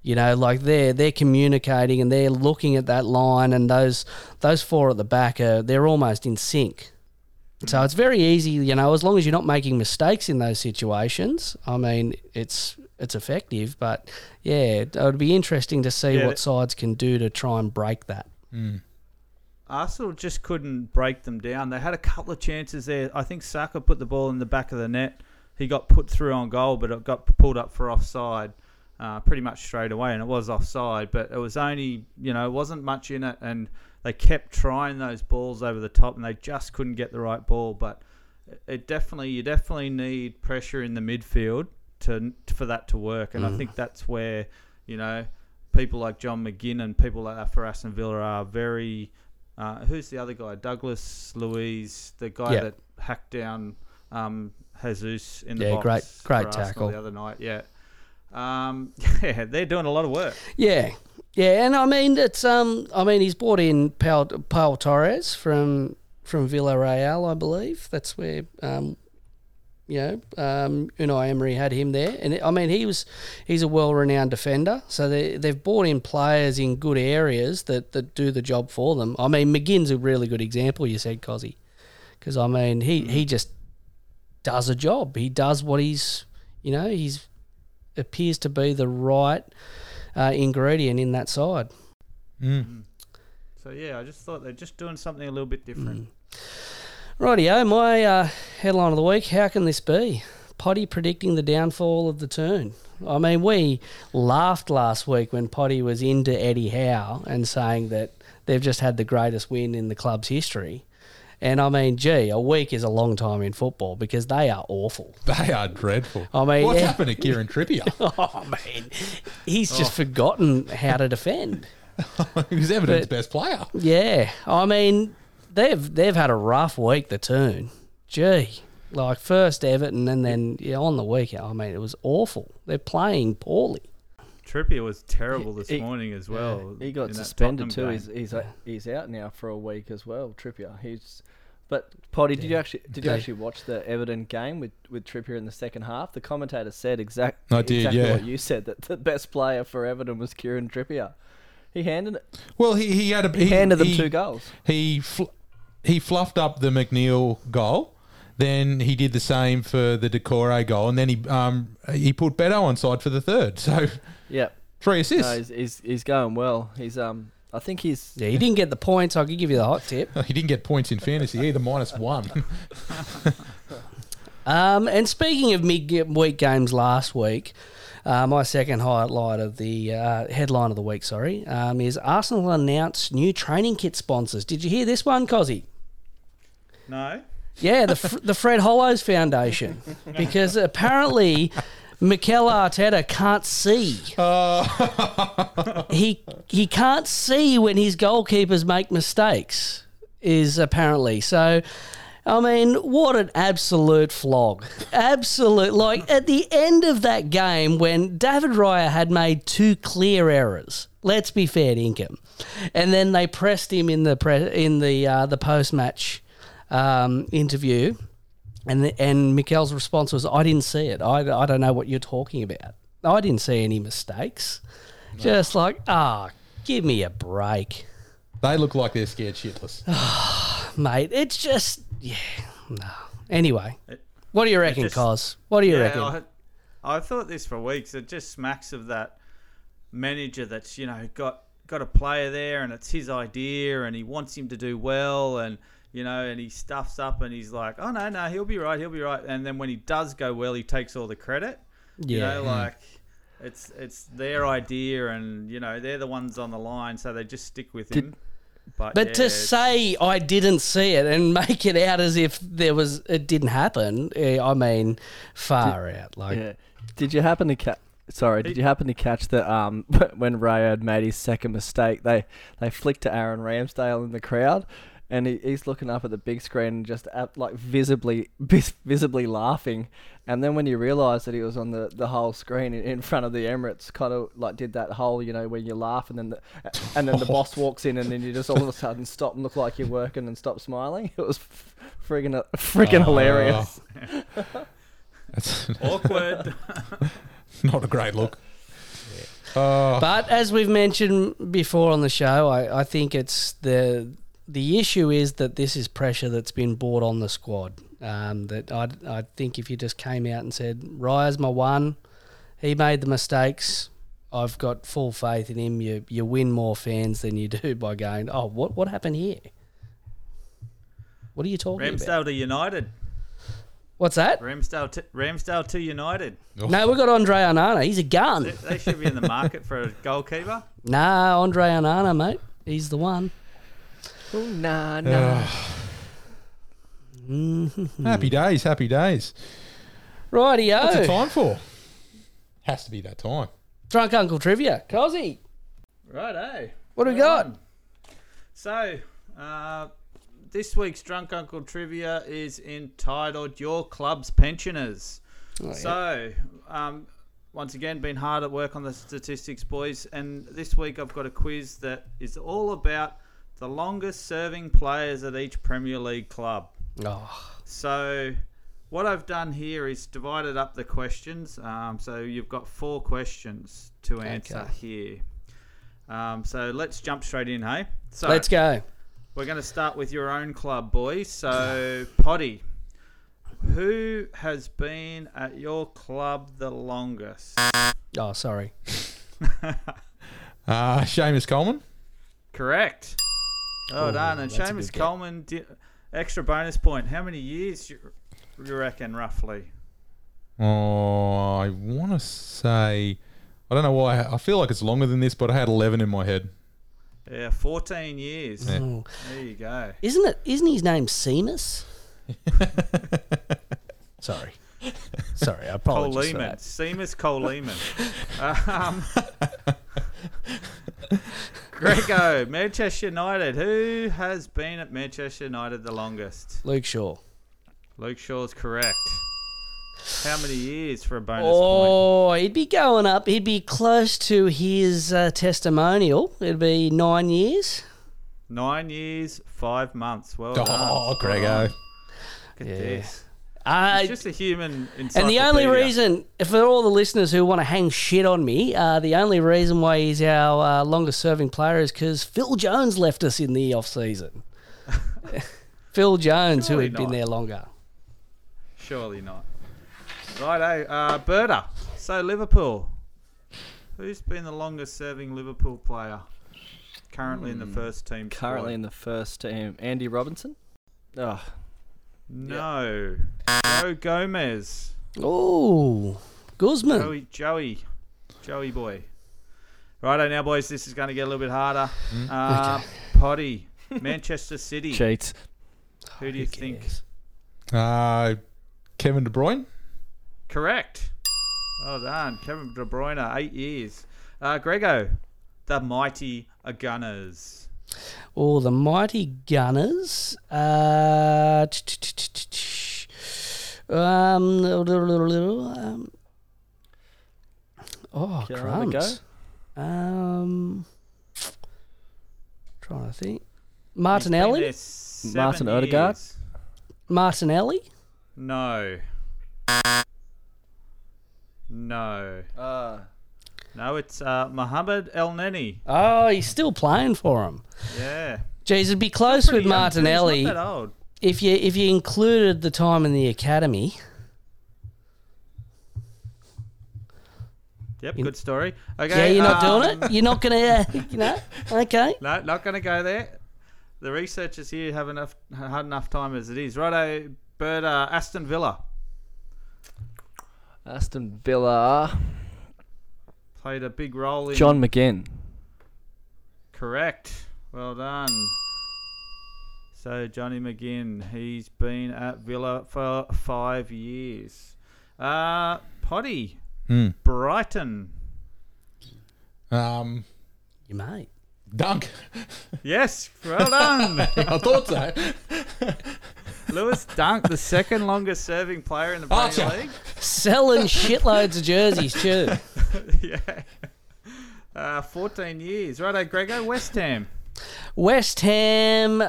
[SPEAKER 1] You know, like they're they're communicating and they're looking at that line, and those those four at the back are they're almost in sync. So it's very easy, you know, as long as you're not making mistakes in those situations. I mean, it's it's effective, but yeah, it would be interesting to see
[SPEAKER 4] Yeah,
[SPEAKER 1] what sides can do to try and break that. Hmm.
[SPEAKER 4] Arsenal just couldn't break them down. They had a couple of chances there. I think Saka put the ball in the back of the net. He got put through on goal, but it got pulled up for offside uh, pretty much straight away, and it was offside. But it was only, you know, it wasn't much in it, and they kept trying those balls over the top, and they just couldn't get the right ball. But it definitely, you definitely need pressure in the midfield to for that to work, and I think that's where, you know, people like John McGinn and people like that for Aston Villa are very. Uh, who's the other guy? Douglas Luiz, the guy
[SPEAKER 1] Yeah.
[SPEAKER 4] that hacked down um, Jesus in the
[SPEAKER 1] Yeah,
[SPEAKER 4] box.
[SPEAKER 1] great- great tackle.
[SPEAKER 4] the other night. Yeah, um, yeah, they're doing a lot of work.
[SPEAKER 1] Yeah, yeah, and I mean it's um, I mean he's brought in Paul, Paul Torres from from Villarreal, I believe. That's where um, you know, um, Unai Emery had him there, and I mean he was he's a well renowned defender. So they they've brought in players in good areas that that do the job for them. I mean McGinn's a really good example. You said Cozzy, because I mean he he just does a job. He does what he's you know he's appears to be the right uh, ingredient in that side.
[SPEAKER 2] Mm.
[SPEAKER 4] So yeah, I just thought they're just doing something a little bit different.
[SPEAKER 1] Rightio, my uh, headline of the week. How can this be? Potty predicting the downfall of the Toon. I mean, we laughed last week when Potty was into Eddie Howe and saying that they've just had the greatest win in the club's history. And I mean, gee, a week is a long time in football because they are awful.
[SPEAKER 2] They are dreadful.
[SPEAKER 1] I mean,
[SPEAKER 2] what's
[SPEAKER 1] yeah.
[SPEAKER 2] happened to Kieran Trippier?
[SPEAKER 1] Oh man, he's just forgotten how to defend.
[SPEAKER 2] he was Everton's
[SPEAKER 1] But-
[SPEAKER 2] best player.
[SPEAKER 1] Yeah, I mean, they've they've had a rough week. The Toon, gee, like first Everton and then yeah, on the weekend. I mean, it was awful. They're playing poorly.
[SPEAKER 4] Trippier was terrible this
[SPEAKER 3] He-
[SPEAKER 4] morning as well.
[SPEAKER 3] He got suspended too.
[SPEAKER 4] Tottenham
[SPEAKER 3] He's
[SPEAKER 4] game.
[SPEAKER 3] he's uh, he's out now for a week as well. Trippier. He's. But Potty, did you actually did you actually watch the Everton game with, with Trippier in the second half? The commentator said exact,
[SPEAKER 2] I did,
[SPEAKER 3] exactly
[SPEAKER 2] yeah.
[SPEAKER 3] what you said that the best player for Everton was Kieran Trippier. He handed it,
[SPEAKER 2] Well, he, he had a
[SPEAKER 3] he, handed them
[SPEAKER 2] he-
[SPEAKER 3] two goals.
[SPEAKER 2] He fl- he fluffed up the McNeil goal. Then he did the same for the Doucouré goal, and then he um he put Beto on side for the third. So
[SPEAKER 3] Yeah,
[SPEAKER 2] three assists.
[SPEAKER 3] no, he's, he's he's going well. He's um I think he's
[SPEAKER 1] Yeah, he didn't get the points. I could give you the hot tip.
[SPEAKER 2] he didn't get points in fantasy either, minus one.
[SPEAKER 1] Um, and speaking of mid-week games last week, uh, my second highlight of the uh, headline of the week, sorry, um, is Arsenal announced new training kit sponsors. Did you hear this one, Cozzy?
[SPEAKER 4] No.
[SPEAKER 1] Yeah, the the Fred Hollows Foundation, because apparently Mikel Arteta can't see. he he can't see when his goalkeepers make mistakes. Is apparently so. I mean, what an absolute flog! Absolute, like at the end of that game when David Raya had made two clear errors. Let's be fair to Ingham, and then they pressed him in the pre- in the uh, the post match um, interview, and the, and Mikel's response was, "I didn't see it. I, I don't know what you're talking about. I didn't see any mistakes. Just like ah, Give me a break,
[SPEAKER 2] They look like they're scared shitless.
[SPEAKER 1] mate. It's just yeah. No. Anyway,
[SPEAKER 4] It-
[SPEAKER 1] what do you reckon,
[SPEAKER 4] just-
[SPEAKER 1] Cos? What do you
[SPEAKER 4] yeah,
[SPEAKER 1] reckon?
[SPEAKER 4] I, I thought this for weeks. It just smacks of that manager that's you know got got a player there and it's his idea and he wants him to do well and you know and he stuffs up and he's like, oh no no he'll be right he'll be right and then when he does go well he takes all the credit. You
[SPEAKER 1] Yeah.
[SPEAKER 4] know like. It's it's their idea, and you know they're the ones on the line, so they just stick with him. But,
[SPEAKER 1] But
[SPEAKER 4] yeah,
[SPEAKER 1] to say I didn't see it and make it out as if there was it didn't happen, eh, I mean, far out. Like,
[SPEAKER 3] Yeah. Did you happen to catch? Sorry, did you happen to catch that um, when Ray had made his second mistake? They they flicked to Aaron Ramsdale in the crowd, and he, he's looking up at the big screen and just at, like visibly vis- visibly laughing. And then when you realise that he was on the, the whole screen in, in front of the Emirates, kind of like did that whole you know where you laugh and then the, and then the boss walks in and then you just all of a sudden stop and look like you're working and stop smiling. It was f- friggin' friggin'
[SPEAKER 2] Oh.
[SPEAKER 3] hilarious.
[SPEAKER 2] That's
[SPEAKER 4] awkward.
[SPEAKER 2] not a great look. Oh,
[SPEAKER 1] But as we've mentioned before on the show, I, I think it's the the issue is that this is pressure that's been brought on the squad. Um, that I, I think if you just came out and said Raya's my one, he made the mistakes. I've got full faith in him. You you win more fans than you do by going. Oh, what what happened here? What are you talking about?
[SPEAKER 4] Ramsdale to United.
[SPEAKER 1] What's that?
[SPEAKER 4] Ramsdale to, Ramsdale to United.
[SPEAKER 1] No, we've got Andre Onana. He's a gun.
[SPEAKER 4] They, they should be in the market for a goalkeeper.
[SPEAKER 1] Nah, Andre Onana, mate. He's the one.
[SPEAKER 3] Ooh, nah, nah.
[SPEAKER 2] happy days, happy days.
[SPEAKER 1] Rightio.
[SPEAKER 2] What's the time for? Has to be that time.
[SPEAKER 1] Drunk Uncle Trivia. Cozzy,
[SPEAKER 4] Right, eh?
[SPEAKER 1] what do we got?
[SPEAKER 4] So, uh, this week's Drunk Uncle Trivia is entitled Your Club's Pensioners.
[SPEAKER 1] Oh, yeah.
[SPEAKER 4] So, um, once again, been hard at work on the statistics, boys. And this week I've got a quiz that is all about the longest serving players at each Premier League club.
[SPEAKER 1] Oh,
[SPEAKER 4] So, what I've done here is divided up the questions. Um, so, you've got four questions to answer
[SPEAKER 1] Okay.
[SPEAKER 4] here. Um, so, let's jump straight in, hey? So,
[SPEAKER 1] let's go.
[SPEAKER 4] we're going to start with your own club, boys. So, Potty, who has been at your club the longest?
[SPEAKER 1] Oh, sorry.
[SPEAKER 2] Uh, Seamus Coleman.
[SPEAKER 4] Correct. Well
[SPEAKER 1] Oh,
[SPEAKER 4] done. And
[SPEAKER 1] that's
[SPEAKER 4] Seamus. Coleman, di- extra bonus point. How many years you, you reckon, roughly?
[SPEAKER 2] Oh, I want to say. I don't know why. I feel like it's longer than this, but I had 11 in my head.
[SPEAKER 4] Yeah, 14 years.
[SPEAKER 2] Yeah.
[SPEAKER 1] Oh.
[SPEAKER 4] There you go.
[SPEAKER 1] Isn't it? Isn't his name Seamus? sorry. Sorry, I
[SPEAKER 4] Cole
[SPEAKER 1] apologize for that.
[SPEAKER 4] Seamus Cole Lehman. um, Grego, Manchester United. Who has been at Manchester United the longest?
[SPEAKER 1] Luke Shaw.
[SPEAKER 4] Luke Shaw's correct. How many years for a bonus point?
[SPEAKER 1] Oh, he'd be going up. He'd be close to his uh, testimonial. It'd be nine years.
[SPEAKER 4] Nine years, five months. Well done.
[SPEAKER 2] Oh, Grego.
[SPEAKER 4] Look at
[SPEAKER 1] Yeah.
[SPEAKER 4] this.
[SPEAKER 1] Uh,
[SPEAKER 4] It's just a human
[SPEAKER 1] and the only reason, for all the listeners who want to hang shit on me, uh, the only reason why he's our uh, longest serving player is because Phil Jones left us in the off season. Phil Jones, who
[SPEAKER 4] Surely
[SPEAKER 1] had been there longer.
[SPEAKER 4] Surely not. Righto, uh, Berta. So Liverpool. Who's been the longest serving Liverpool player? Currently in the first team.
[SPEAKER 3] Hmm. Currently
[SPEAKER 4] squad?
[SPEAKER 3] in the first team, Andy Robertson. Oh,
[SPEAKER 4] No. Joe Gomez.
[SPEAKER 1] Oh, Guzman.
[SPEAKER 4] Joey Joey. Joey boy. Righto now boys, this is gonna get a little bit harder. Uh, Potty. Manchester City.
[SPEAKER 3] cheats.
[SPEAKER 4] Who do you
[SPEAKER 1] Who
[SPEAKER 4] think?
[SPEAKER 1] cares?
[SPEAKER 2] Uh, Kevin De Bruyne.
[SPEAKER 4] Correct. Well done. Kevin De Bruyne, eight years. Uh, Grego. The mighty Gunners.
[SPEAKER 1] Oh, the mighty Gunners. Uh, um, um, oh,
[SPEAKER 3] Can I go?
[SPEAKER 1] crumbs. Um, trying to think. Martinelli.
[SPEAKER 4] He's been there
[SPEAKER 3] Martin
[SPEAKER 4] seven
[SPEAKER 3] Odegaard?
[SPEAKER 4] years.
[SPEAKER 1] Martinelli.
[SPEAKER 4] No. No.
[SPEAKER 3] Uh,
[SPEAKER 4] No, it's uh, Mohamed Elneny.
[SPEAKER 1] Oh, he's still playing for him.
[SPEAKER 4] Yeah.
[SPEAKER 1] Geez, it'd be close with
[SPEAKER 4] Pretty young too, not
[SPEAKER 1] Martinelli
[SPEAKER 4] that old.
[SPEAKER 1] if you if you included the time in the academy.
[SPEAKER 4] Yep,
[SPEAKER 1] You-
[SPEAKER 4] good story. Okay.
[SPEAKER 1] yeah, you're not
[SPEAKER 4] um,
[SPEAKER 1] doing it. You're not gonna, uh, you know. Okay.
[SPEAKER 4] No, not going to go there. The researchers here have enough had enough time as it is. Righto, Bird, uh, Aston Villa
[SPEAKER 3] Aston Villa.
[SPEAKER 4] Played a big role in.
[SPEAKER 3] John McGinn.
[SPEAKER 4] Correct. Well done. So Johnny McGinn, he's been at Villa for five years. Uh, Potty,
[SPEAKER 2] Hmm.
[SPEAKER 4] Brighton.
[SPEAKER 2] Um,
[SPEAKER 1] You mate.
[SPEAKER 2] Dunk.
[SPEAKER 4] Yes, well done.
[SPEAKER 2] I thought so.
[SPEAKER 4] Lewis Dunk, the second longest serving player in the Premier
[SPEAKER 2] Archer.
[SPEAKER 4] League.
[SPEAKER 1] Selling shitloads of jerseys too.
[SPEAKER 4] yeah. Uh, 14 years. Righto, Grego, West Ham.
[SPEAKER 1] West Ham,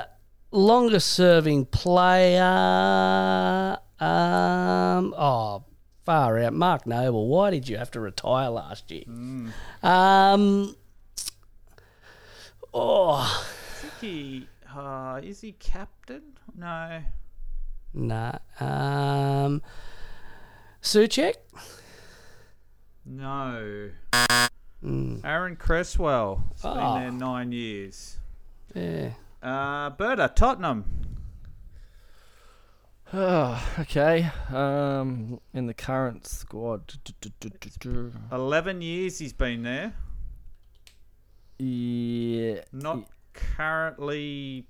[SPEAKER 1] longest serving player. Um, oh, far out. Mark Noble. Why did you have to retire last year? Um, oh,
[SPEAKER 4] I think he, uh, is he captain? No.
[SPEAKER 1] Nah. Um, Soucek.
[SPEAKER 4] No.
[SPEAKER 1] Mm,
[SPEAKER 4] Aaron Cresswell. He's
[SPEAKER 1] Oh.
[SPEAKER 4] been there nine years.
[SPEAKER 1] yeah.
[SPEAKER 4] Uh, Berta, Tottenham.
[SPEAKER 3] Oh, okay. Um, in the current squad.
[SPEAKER 4] Eleven years he's been there.
[SPEAKER 3] Yeah.
[SPEAKER 4] Not currently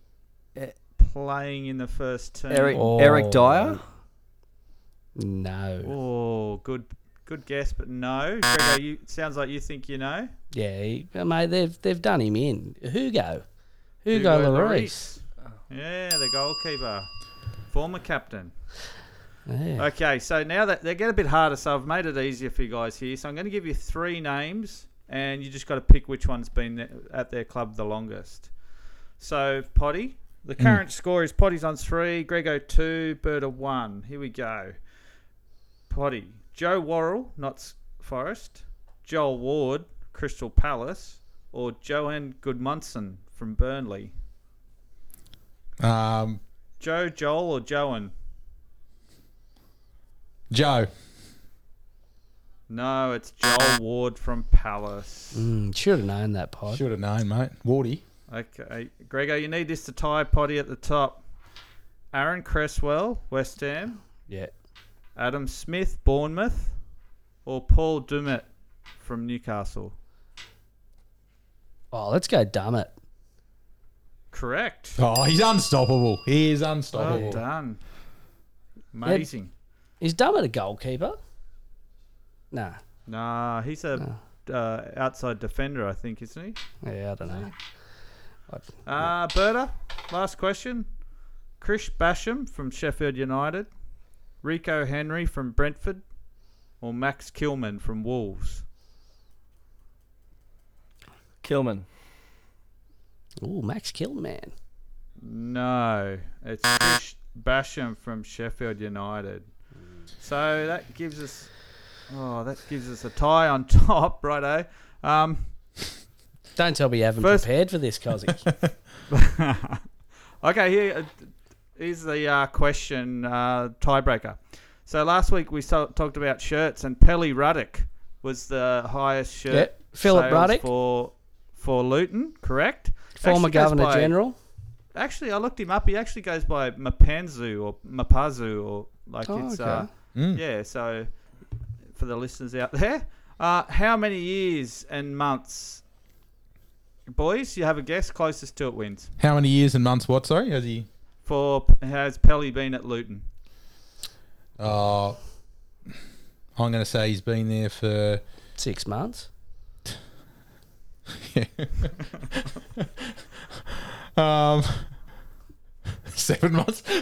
[SPEAKER 3] Eh.
[SPEAKER 4] Playing in the first team.
[SPEAKER 3] Eric
[SPEAKER 1] Oh.
[SPEAKER 3] Eric Dier.
[SPEAKER 1] No.
[SPEAKER 4] Oh, good, good guess, but no. Grego, you sounds like you think you know.
[SPEAKER 1] Yeah, he, mate. They've they've done him in. Hugo. Hugo, Lloris.
[SPEAKER 4] Yeah, the goalkeeper, former captain.
[SPEAKER 1] Yeah.
[SPEAKER 4] Okay, so now that they get a bit harder, so I've made it easier for you guys here. So I'm going to give you three names, and you just got to pick which one's been at their club the longest. So Potty, the current score is Potty's on three, Grego two, Berta one. Here we go. Potty, Joe Worrall, Notts Forest, Joel Ward, Crystal Palace, or Johann Gudmundsson from Burnley.
[SPEAKER 2] Um,
[SPEAKER 4] Joe, Joel, or Joan?
[SPEAKER 2] Joe.
[SPEAKER 4] No, it's Joel Ward from Palace.
[SPEAKER 1] Mm, should have known that pod.
[SPEAKER 2] Should have known, mate. Wardy.
[SPEAKER 4] Okay, Grego, you need this to tie Potty at the top. Aaron Cresswell, West Ham.
[SPEAKER 1] Yeah.
[SPEAKER 4] Adam Smith, Bournemouth. Or Paul Dummett from Newcastle.
[SPEAKER 1] Oh, let's go Dummett.
[SPEAKER 4] Correct.
[SPEAKER 2] Oh, he's unstoppable. He is
[SPEAKER 4] Well
[SPEAKER 2] unstoppable.
[SPEAKER 4] done. Amazing.
[SPEAKER 1] Is Dummett a goalkeeper? Nah.
[SPEAKER 4] Nah, he's a uh, outside defender, I think, isn't he?
[SPEAKER 1] Yeah, I don't know.
[SPEAKER 4] Uh, Berta, last question. Chris Basham from Sheffield United. Rico Henry from Brentford. Or Max Kilman from Wolves.
[SPEAKER 3] Kilman.
[SPEAKER 1] Ooh, Max Kilman.
[SPEAKER 4] No, it's Chris Basham from Sheffield United. So that gives us, oh, that gives us a tie on top, righto. Um,
[SPEAKER 1] Don't tell me you haven't
[SPEAKER 4] First-
[SPEAKER 1] prepared for this, Cozzy.
[SPEAKER 4] okay, here uh, the uh, question uh, tiebreaker. So last week we so- talked about shirts, and Pelly Ruddock was the highest shirt.
[SPEAKER 1] Yep, Philip
[SPEAKER 4] sales
[SPEAKER 1] Ruddock.
[SPEAKER 4] for for Luton, correct?
[SPEAKER 1] Former
[SPEAKER 4] Actually
[SPEAKER 1] Governor
[SPEAKER 4] by-
[SPEAKER 1] General.
[SPEAKER 4] Actually, I looked him up. He actually goes by Mapanzu or Mapazu or like
[SPEAKER 1] Oh,
[SPEAKER 4] it's
[SPEAKER 1] okay.
[SPEAKER 4] uh,
[SPEAKER 2] Mm.
[SPEAKER 4] yeah. So for the listeners out there, uh, how many years and months, boys? You have a guess. Closest to it wins.
[SPEAKER 2] How many years and months? What? Sorry, has he?
[SPEAKER 4] For has Pelly been at Luton?
[SPEAKER 2] Uh, I'm going to say he's been there for.
[SPEAKER 1] Six months. yeah.
[SPEAKER 2] um, seven months.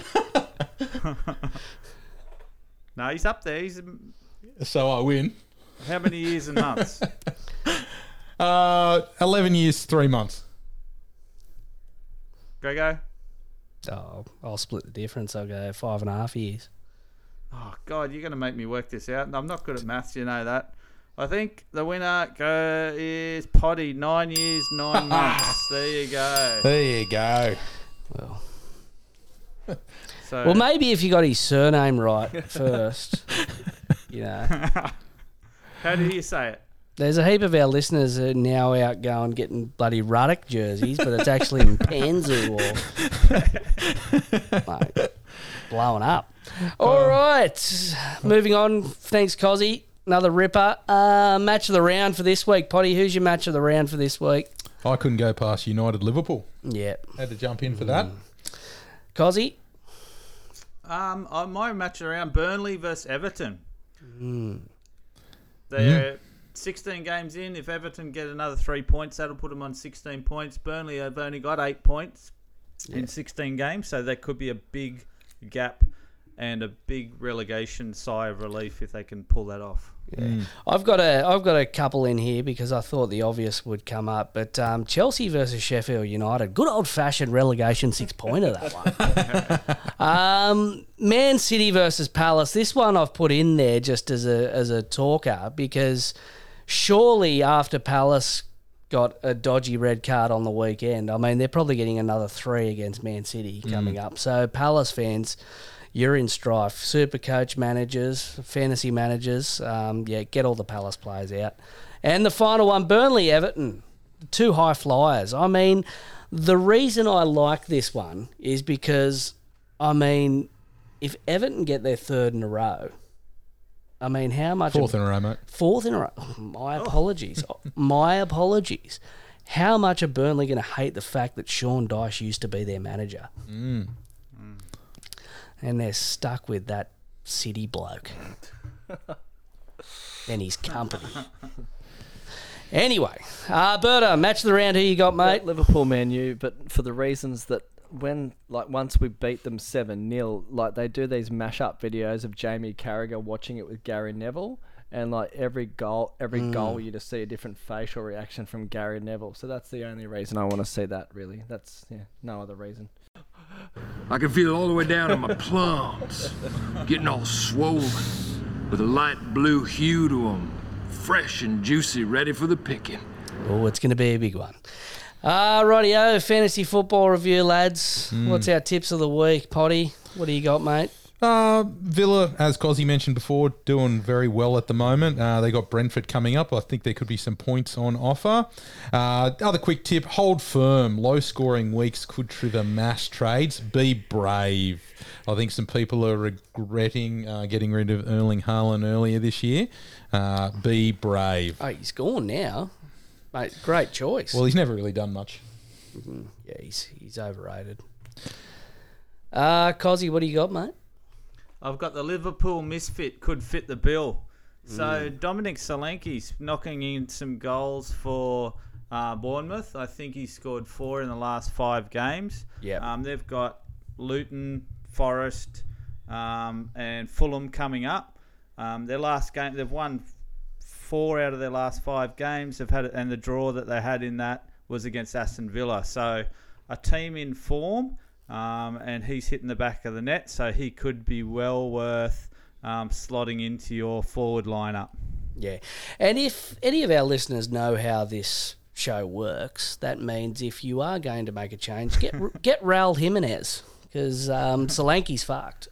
[SPEAKER 4] No, he's up there. He's
[SPEAKER 2] So I win.
[SPEAKER 4] how many years and months?
[SPEAKER 2] Uh, eleven years, three months.
[SPEAKER 4] Grego.
[SPEAKER 1] Oh, I'll split the difference. I'll go five and a half years.
[SPEAKER 4] Oh God, you're going to make me work this out. I'm not good at maths. You know that. I think the winner go is Potty. Nine years, nine months. There you go.
[SPEAKER 2] There you go.
[SPEAKER 1] Well,
[SPEAKER 4] So,
[SPEAKER 1] well, maybe if you got his surname right first, you know.
[SPEAKER 4] how do you say it?
[SPEAKER 1] There's a heap of our listeners are now out going getting bloody Ruddock jerseys, but it's actually in Panzu or like, blowing up. All right, moving on. Thanks, Cozzy. Another ripper. Uh, match of the round for this week, Potty. Who's your match of the round for this week?
[SPEAKER 2] I couldn't go past United Liverpool.
[SPEAKER 1] Yeah,
[SPEAKER 2] Had to jump in for that.
[SPEAKER 1] Cozzy.
[SPEAKER 4] Um, my match around Burnley versus Everton.
[SPEAKER 1] Hmm.
[SPEAKER 4] They're 16 games in. If Everton get another three points, that'll put them on 16 points. Burnley have only got eight points in 16 games, so that could be a big gap and a big relegation sigh of relief if they can pull that off.
[SPEAKER 1] I've got a I've got a couple in here because I thought the obvious would come up, but um, Chelsea versus Sheffield United, good old fashioned relegation six pointer that one. um, Man City versus Palace, this one I've put in there just as a as a talker because surely after Palace got a dodgy red card on the weekend, I mean they're probably getting another three against Man City coming up. So Palace fans you're in strife. Super coach managers, fantasy managers, um, yeah, get all the Palace players out. And the final one, Burnley Everton, two high flyers. I mean, the reason I like this one is because, I mean, if Everton get their third in a row, I mean, how much
[SPEAKER 2] Fourth in a row, mate.
[SPEAKER 1] fourth in a row. My apologies. My apologies. How much are Burnley going to hate the fact that Sean Dyche used to be their manager? And they're stuck with that city bloke and his company. Anyway, uh, Berta, match of the round. Who you got, mate?
[SPEAKER 3] Liverpool Man U, but for the reasons that when like once we beat them seven 0 like they do these mashup videos of Jamie Carragher watching it with Gary Neville, and like every goal, every hmm. goal you just see a different facial reaction from Gary Neville. So that's the only reason I want to see that. Really, that's yeah, no other reason.
[SPEAKER 5] I can feel it all the way down in my plums, getting all swollen, with a light blue hue to 'em, fresh and juicy, ready for the picking.
[SPEAKER 1] Oh, it's going to be a big one. Uh, rightio, fantasy football review, lads. What's our tips of the week, Potty? What do you got, mate?
[SPEAKER 2] Uh, Villa, as Cosy mentioned before, doing very well at the moment. Uh, they got Brentford coming up. I think there could be some points on offer. Uh, other quick tip: hold firm. Low scoring weeks could trigger mass trades. Be brave. I think some people are regretting uh, getting rid of Erling Haaland earlier this year. Uh, be brave.
[SPEAKER 1] Oh, he's gone now. Mate, great choice.
[SPEAKER 2] Well, he's never really done much.
[SPEAKER 1] yeah, he's, he's overrated. Uh, Cozzy, what do you got, mate?
[SPEAKER 4] I've got the Liverpool misfit could fit the bill. So Dominic Solanke's knocking in some goals for uh, Bournemouth. I think he scored four in the last five games.
[SPEAKER 1] Yep.
[SPEAKER 4] Um, they've got Luton, Forest, um, and Fulham coming up. Um, their last game, they've won four out of their last five games. They've had, and the draw that they had in that was against Aston Villa. So a team in form, um, and he's hitting the back of the net, so he could be well worth um, slotting into your forward lineup.
[SPEAKER 1] Yeah. And if any of our listeners know how this show works, that means if you are going to make a change, get get Raul Jimenez because um, Solanke's fucked.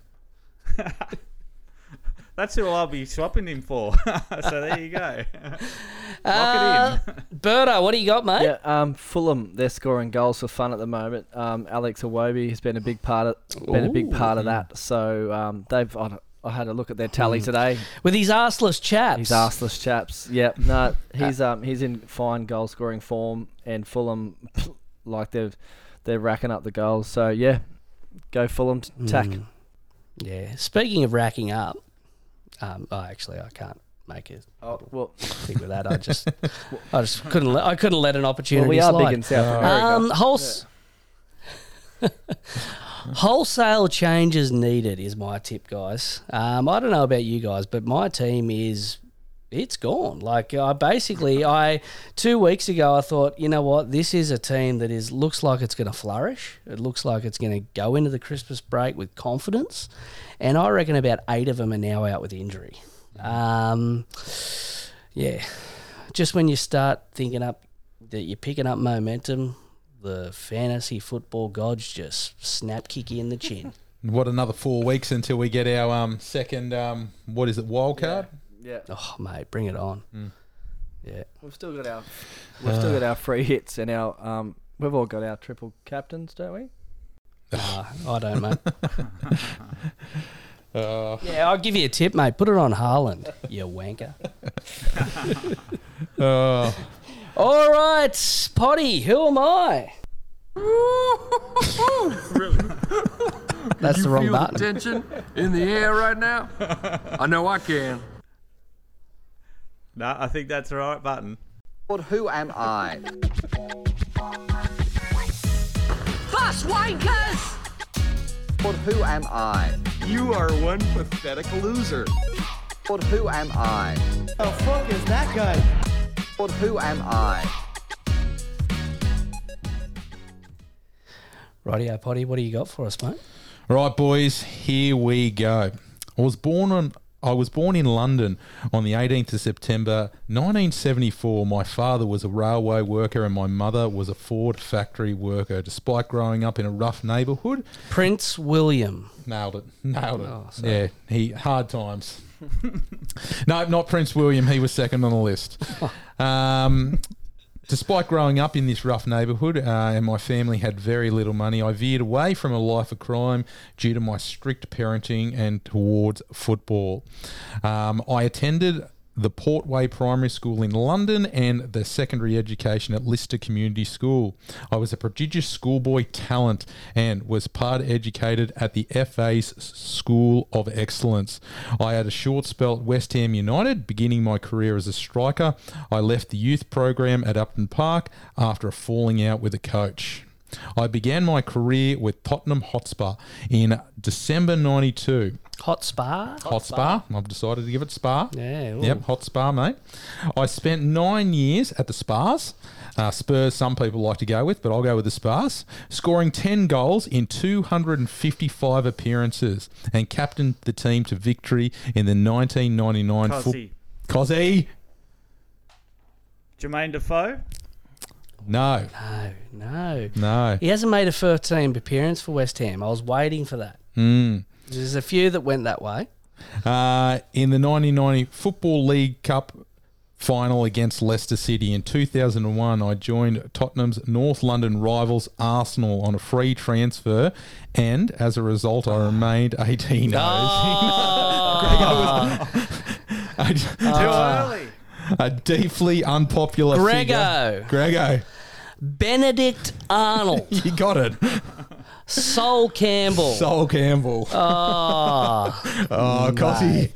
[SPEAKER 4] That's who I'll be swapping him for. so there you go. Lock
[SPEAKER 1] Uh,
[SPEAKER 4] it in.
[SPEAKER 1] Berto, what do you got, mate?
[SPEAKER 3] Yeah, um, Fulham they're scoring goals for fun at the moment. Um, Alex Iwobi has been a big part of been a big part of that. So um, they've I, I had a look at their tally today.
[SPEAKER 1] With his arseless chaps.
[SPEAKER 3] He's arseless chaps. Yep. No, he's um he's in fine goal scoring form, and Fulham like they've they're racking up the goals. So yeah, go Fulham t- tack.
[SPEAKER 1] Mm. Yeah. Speaking of racking up, um, oh, actually, I can't make it.
[SPEAKER 3] Oh well,
[SPEAKER 1] thing with that. I just, I just couldn't. Let, I couldn't let an opportunity
[SPEAKER 3] well we are
[SPEAKER 1] slide.
[SPEAKER 3] big in South America.
[SPEAKER 1] Um, wholes- wholesale changes needed is my tip, guys. Um, I don't know about you guys, but my team is it's gone. Like I basically, I two weeks ago, I thought, you know what, this is a team that is looks like it's going to flourish. It looks like it's going to go into the Christmas break with confidence, and I reckon about eight of them are now out with injury. Um, Yeah, just when you start thinking up that you're picking up momentum, the fantasy football gods just snap kick you in the chin.
[SPEAKER 2] What another four weeks until we get our um, second um, what is it wild card?
[SPEAKER 3] Yeah.
[SPEAKER 1] Oh, mate, bring it on. Yeah.
[SPEAKER 3] We've still got our we've still got our free hits and our um we've all got our triple captains, don't we?
[SPEAKER 1] Nah, I don't, mate.
[SPEAKER 2] Uh,
[SPEAKER 1] Yeah, I'll give you a tip, mate. Put it on Haaland, you wanker.
[SPEAKER 2] uh,
[SPEAKER 1] All right, Potty, who am I? That's
[SPEAKER 5] you
[SPEAKER 1] the wrong
[SPEAKER 5] feel
[SPEAKER 1] button.
[SPEAKER 5] the tension in the air right now? I know I can.
[SPEAKER 4] No, I think that's the right button.
[SPEAKER 6] But who am I?
[SPEAKER 7] Bus wankers!
[SPEAKER 6] But who am I?
[SPEAKER 8] You are one pathetic loser.
[SPEAKER 6] But who am I?
[SPEAKER 9] The fuck is that guy?
[SPEAKER 6] But who am I?
[SPEAKER 1] Rightio, Potty, what do you got for us, mate?
[SPEAKER 2] Right, boys, here we go. I was born on. I was born in London on the 18th of September 1974. My father was a railway worker and my mother was a Ford factory worker. Despite growing up in a rough neighbourhood,
[SPEAKER 1] Prince William.
[SPEAKER 2] nailed it, nailed it.
[SPEAKER 1] Oh,
[SPEAKER 2] yeah, he hard times. no, not Prince William. He was second on the list. Um, Despite growing up in this rough neighbourhood uh, and my family had very little money, I veered away from a life of crime due to my strict parenting and towards football. Um, I attended the Portway Primary School in London and the secondary education at Lister Community School. I was a prodigious schoolboy talent and was part educated at the FA's School of Excellence. I had a short spell at West Ham United, beginning my career as a striker. I left the youth program at Upton Park after a falling out with a coach. I began my career with Tottenham Hotspur in December 92.
[SPEAKER 1] Hot Spa?
[SPEAKER 2] Hot Spa. I've decided to give it Spa.
[SPEAKER 1] Yeah. ooh.
[SPEAKER 2] Yep, hot spa, mate. I spent nine years at the Spas. Uh, Spurs, some people like to go with, but I'll go with the Spas. Scoring 10 goals in 255 appearances and captained the team to victory in the 1999 foot.
[SPEAKER 4] Cozzy.
[SPEAKER 2] Cozzy?
[SPEAKER 4] Jermaine Defoe?
[SPEAKER 2] No,
[SPEAKER 1] No, no.
[SPEAKER 2] no.
[SPEAKER 1] He hasn't made a first team appearance for West Ham. I was waiting for that.
[SPEAKER 2] Mm.
[SPEAKER 1] There's a few that went that way.
[SPEAKER 2] Uh, in the 1990 Football League Cup final against Leicester City in 2001, I joined Tottenham's North London rivals Arsenal on a free transfer, and as a result, I remained 18 a,
[SPEAKER 4] Too early.
[SPEAKER 2] a deeply unpopular
[SPEAKER 1] Grego.
[SPEAKER 2] figure. Grego,
[SPEAKER 1] Benedict Arnold.
[SPEAKER 2] you got it.
[SPEAKER 1] Sol Campbell.
[SPEAKER 2] Sol Campbell.
[SPEAKER 1] Oh,
[SPEAKER 2] oh, Cosy.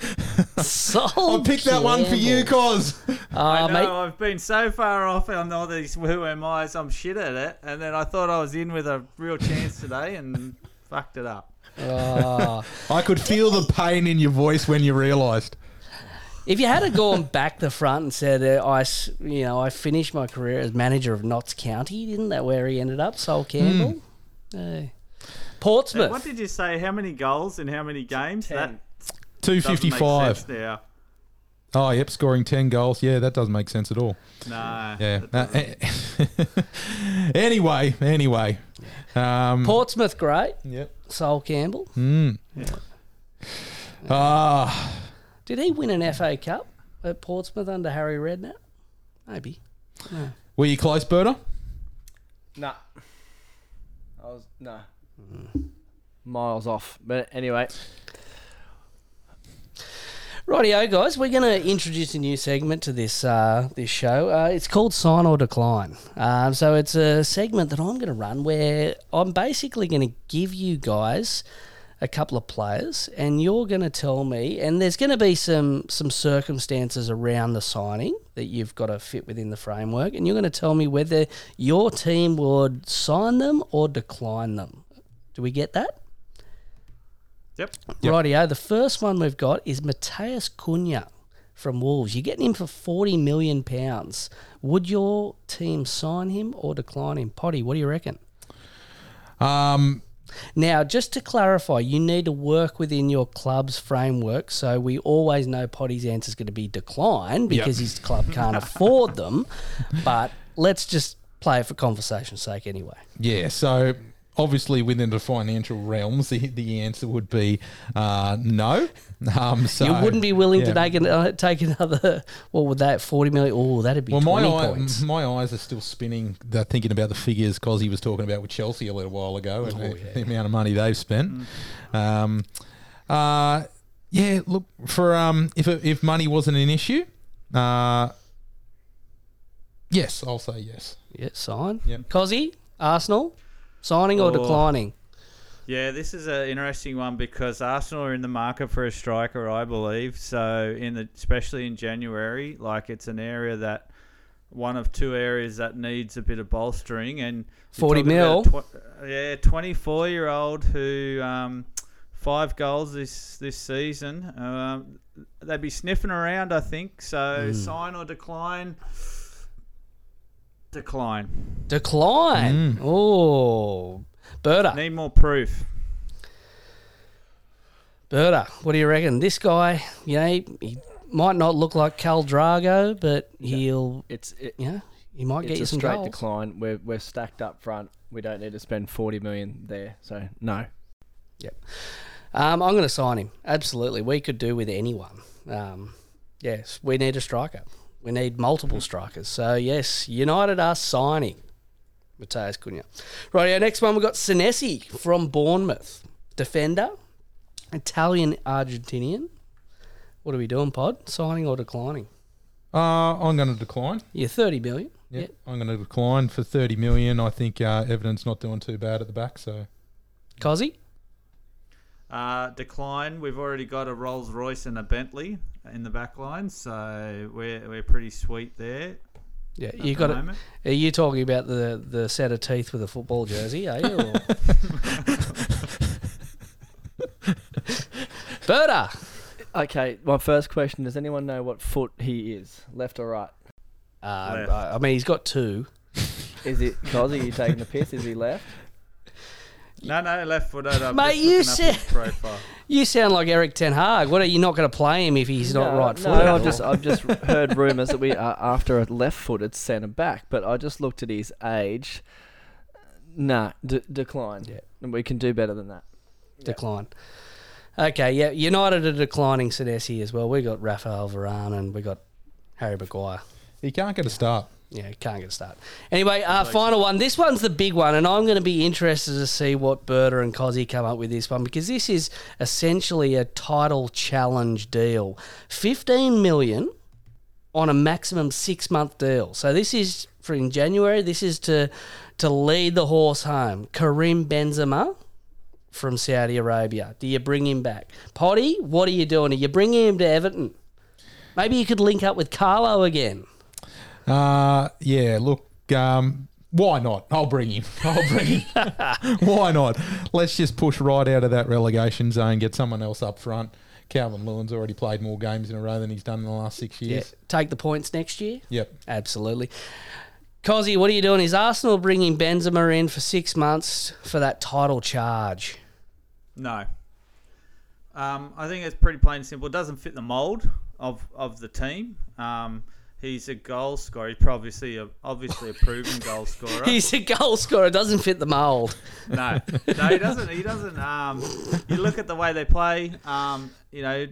[SPEAKER 1] Sol
[SPEAKER 2] I picked that one for you, Cos.
[SPEAKER 1] Oh,
[SPEAKER 4] I know
[SPEAKER 1] mate,
[SPEAKER 4] I've been so far off on all these who am I's, I'm shit at it. And then I thought I was in with a real chance today and fucked it up.
[SPEAKER 1] oh.
[SPEAKER 2] I could feel the pain in your voice when you realised.
[SPEAKER 1] If you had gone back the front and said, uh, I, s- you know, I finished my career as manager of Notts County, didn't that where he ended up? Sol Campbell. Hmm. Hey. Portsmouth.
[SPEAKER 4] What did you say? How many goals in how many games?
[SPEAKER 3] Ten.
[SPEAKER 4] That
[SPEAKER 2] 255.
[SPEAKER 4] sense now.
[SPEAKER 2] Oh, yep, scoring 10 goals. Yeah, that doesn't make sense at all.
[SPEAKER 4] No.
[SPEAKER 2] Yeah.
[SPEAKER 4] that.
[SPEAKER 2] Uh, eh, anyway, anyway. Um,
[SPEAKER 1] Portsmouth, great.
[SPEAKER 2] Yep.
[SPEAKER 1] Sol Campbell.
[SPEAKER 2] Mm. Ah,
[SPEAKER 1] Did he win an FA Cup at Portsmouth under Harry Redknapp? Maybe.
[SPEAKER 2] were you close, Berta?
[SPEAKER 3] Nah. I was no. Miles off. But anyway,
[SPEAKER 1] Rightio, guys, we're going to introduce a new segment to this uh, this show. Uh, it's called Sign or Decline. Um, so it's a segment that I'm going to run where I'm basically going to give you guys a couple of players, and you're going to tell me. And there's going to be some some circumstances around the signing that you've got to fit within the framework, and you're going to tell me whether your team would sign them or decline them. Do we get that?
[SPEAKER 4] Yep.
[SPEAKER 2] Yep.
[SPEAKER 1] Rightio. The first one we've got is Matheus Cunha from Wolves. You're getting him for forty million pounds. Would your team sign him or decline him? Potty, what do you reckon?
[SPEAKER 2] Um,
[SPEAKER 1] Now, just to clarify, you need to work within your club's framework, so we always know Potty's answer is going to be decline because his club can't afford them. But let's just play it for conversation's sake anyway.
[SPEAKER 2] Yeah, so obviously within the financial realms, the, the answer would be uh, no. Um, so
[SPEAKER 1] you wouldn't be willing to take, an, uh, take another, what would that, 40 million? Oh, that'd be
[SPEAKER 2] Well, my eye,
[SPEAKER 1] points.
[SPEAKER 2] my eyes are still spinning. They're thinking about the figures because he was talking about with Chelsea a little while ago and the, the amount of money they've spent. Um, uh, yeah, look for um, if if money wasn't an issue, uh, yes, I'll say yes.
[SPEAKER 1] Yeah, sign.
[SPEAKER 2] Yep.
[SPEAKER 1] Cozzy, Arsenal, signing or
[SPEAKER 4] Oh.
[SPEAKER 1] declining?
[SPEAKER 4] Yeah, this is an interesting one because Arsenal are in the market for a striker, I believe. So in the especially in January, like it's an area that one of two areas that needs a bit of bolstering and
[SPEAKER 1] 40
[SPEAKER 4] talking about a
[SPEAKER 1] mil.
[SPEAKER 4] tw- yeah, 24 year old who um, five goals this this season. Um, they'd be sniffing around, I think. So
[SPEAKER 1] Hmm.
[SPEAKER 4] sign or decline. Decline.
[SPEAKER 1] Decline. Oh, Berta.
[SPEAKER 4] Need more proof.
[SPEAKER 1] Berta, what do you reckon? This guy, you know, he, he might not look like Cal Drago, but he'll,
[SPEAKER 3] It's it,
[SPEAKER 1] you know, he might get
[SPEAKER 3] it's
[SPEAKER 1] you
[SPEAKER 3] a
[SPEAKER 1] some
[SPEAKER 3] straight
[SPEAKER 1] goals.
[SPEAKER 3] decline. We're we're stacked up front. We don't need to spend forty million there. So no.
[SPEAKER 1] Yep. Um, I'm going to sign him. Absolutely. We could do with anyone. Um, yes, we need a striker. We need multiple strikers. So, yes, United are signing Matheus Cunha. Right, our next one, we've got Senesi from Bournemouth. Defender, Italian Argentinian. What are we doing, Pod? Signing or declining?
[SPEAKER 2] Uh, I'm going to decline.
[SPEAKER 1] Yeah, 30 million.
[SPEAKER 2] Yep.
[SPEAKER 1] Yeah.
[SPEAKER 2] I'm going to decline for 30 million. I think uh, Everton's not doing too bad at the back, so
[SPEAKER 1] Cozzy?
[SPEAKER 4] Uh, decline. We've already got a Rolls Royce and a Bentley in the back line, so we're, we're pretty sweet there.
[SPEAKER 1] Yeah, you
[SPEAKER 4] the
[SPEAKER 1] got it. Are you talking about the, the set of teeth with a football jersey, are you? Or? Berta!
[SPEAKER 3] Okay, my first question: Does anyone know what foot he is, left or right?
[SPEAKER 1] Uh,
[SPEAKER 4] Left.
[SPEAKER 1] I I mean, he's got two.
[SPEAKER 3] Is it Cos? Are you taking the piss? Is he left?
[SPEAKER 4] No, no, left footed. I'm
[SPEAKER 1] Mate, you said- You sound like Erik Ten Hag. What are you not going to play him if he's not
[SPEAKER 3] No,
[SPEAKER 1] right
[SPEAKER 3] No,
[SPEAKER 1] footed?
[SPEAKER 3] I've just I've just heard rumours that we are after a left-footed centre back, but I just looked at his age. Nah, d- decline.
[SPEAKER 1] Yeah.
[SPEAKER 3] and we can do better than that.
[SPEAKER 1] decline. Okay, yeah, United are declining Senesi as well. We got Rafael Varane and we got Harry Maguire.
[SPEAKER 2] he can't get a start.
[SPEAKER 1] Yeah, can't get a start. Anyway, uh, final one. This one's the big one, and I'm going to be interested to see what Berta and Cozzy come up with this one because this is essentially a title challenge deal. 15 million on a maximum six month deal. So this is for in January. This is to to lead the horse home. Karim Benzema from Saudi Arabia. Do you bring him back? Potty, what are you doing? Are you bringing him to Everton? Maybe you could link up with Carlo again.
[SPEAKER 2] Uh, yeah, look, um, why not? I'll bring him. I'll bring him. why not? Let's just push right out of that relegation zone, get someone else up front. Calvert-Lewin's already played more games in a row than he's done in the last six years.
[SPEAKER 1] Yeah,
[SPEAKER 2] years.
[SPEAKER 1] take the points next year.
[SPEAKER 2] Yep.
[SPEAKER 1] Absolutely. Cozzy, what are you doing? Is Arsenal bringing Benzema in for six months for that title charge?
[SPEAKER 4] No. Um, I think it's pretty plain and simple. It doesn't fit the mould of, of the team. Um, he's a goal scorer. He's obviously a, obviously a proven goal scorer.
[SPEAKER 1] He's a goal scorer. Doesn't fit the mould.
[SPEAKER 4] No, no, he doesn't. He doesn't. Um, you look at the way they play. Um, you know,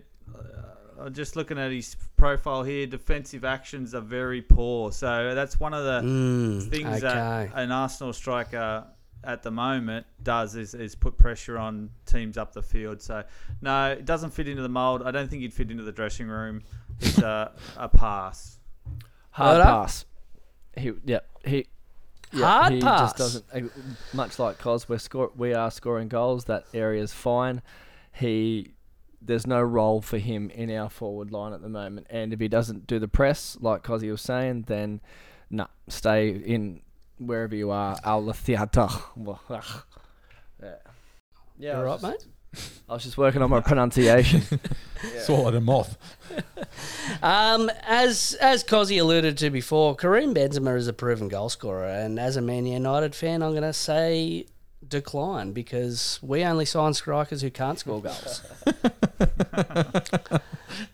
[SPEAKER 4] uh, just looking at his profile here, defensive actions are very poor. So that's one of the
[SPEAKER 1] Mm,
[SPEAKER 4] things
[SPEAKER 1] okay.
[SPEAKER 4] that an Arsenal striker at the moment does is, is put pressure on teams up the field. So no, it doesn't fit into the mold. I don't think he'd fit into the dressing room. It's a, a pass.
[SPEAKER 3] Hard
[SPEAKER 1] Berta?
[SPEAKER 3] pass. He, yeah, he. Yeah,
[SPEAKER 1] Hard
[SPEAKER 3] he
[SPEAKER 1] pass.
[SPEAKER 3] just doesn't. uh, Much like Cos, we're score, we are scoring goals. That area's fine. He, there's no role for him in our forward line at the moment. And if he doesn't do the press, like Cosy was saying, then nah, stay in wherever you are. Al theatre. Yeah. Yeah,
[SPEAKER 1] You
[SPEAKER 3] I
[SPEAKER 1] all
[SPEAKER 3] was
[SPEAKER 1] right, mate?
[SPEAKER 3] I was just working on my pronunciation.
[SPEAKER 2] Swallowed a moth.
[SPEAKER 1] Um, as as Cozzy alluded to before, Karim Benzema is a proven goal scorer, and as a Man United fan, I'm going to say decline because we only sign strikers who can't score goals.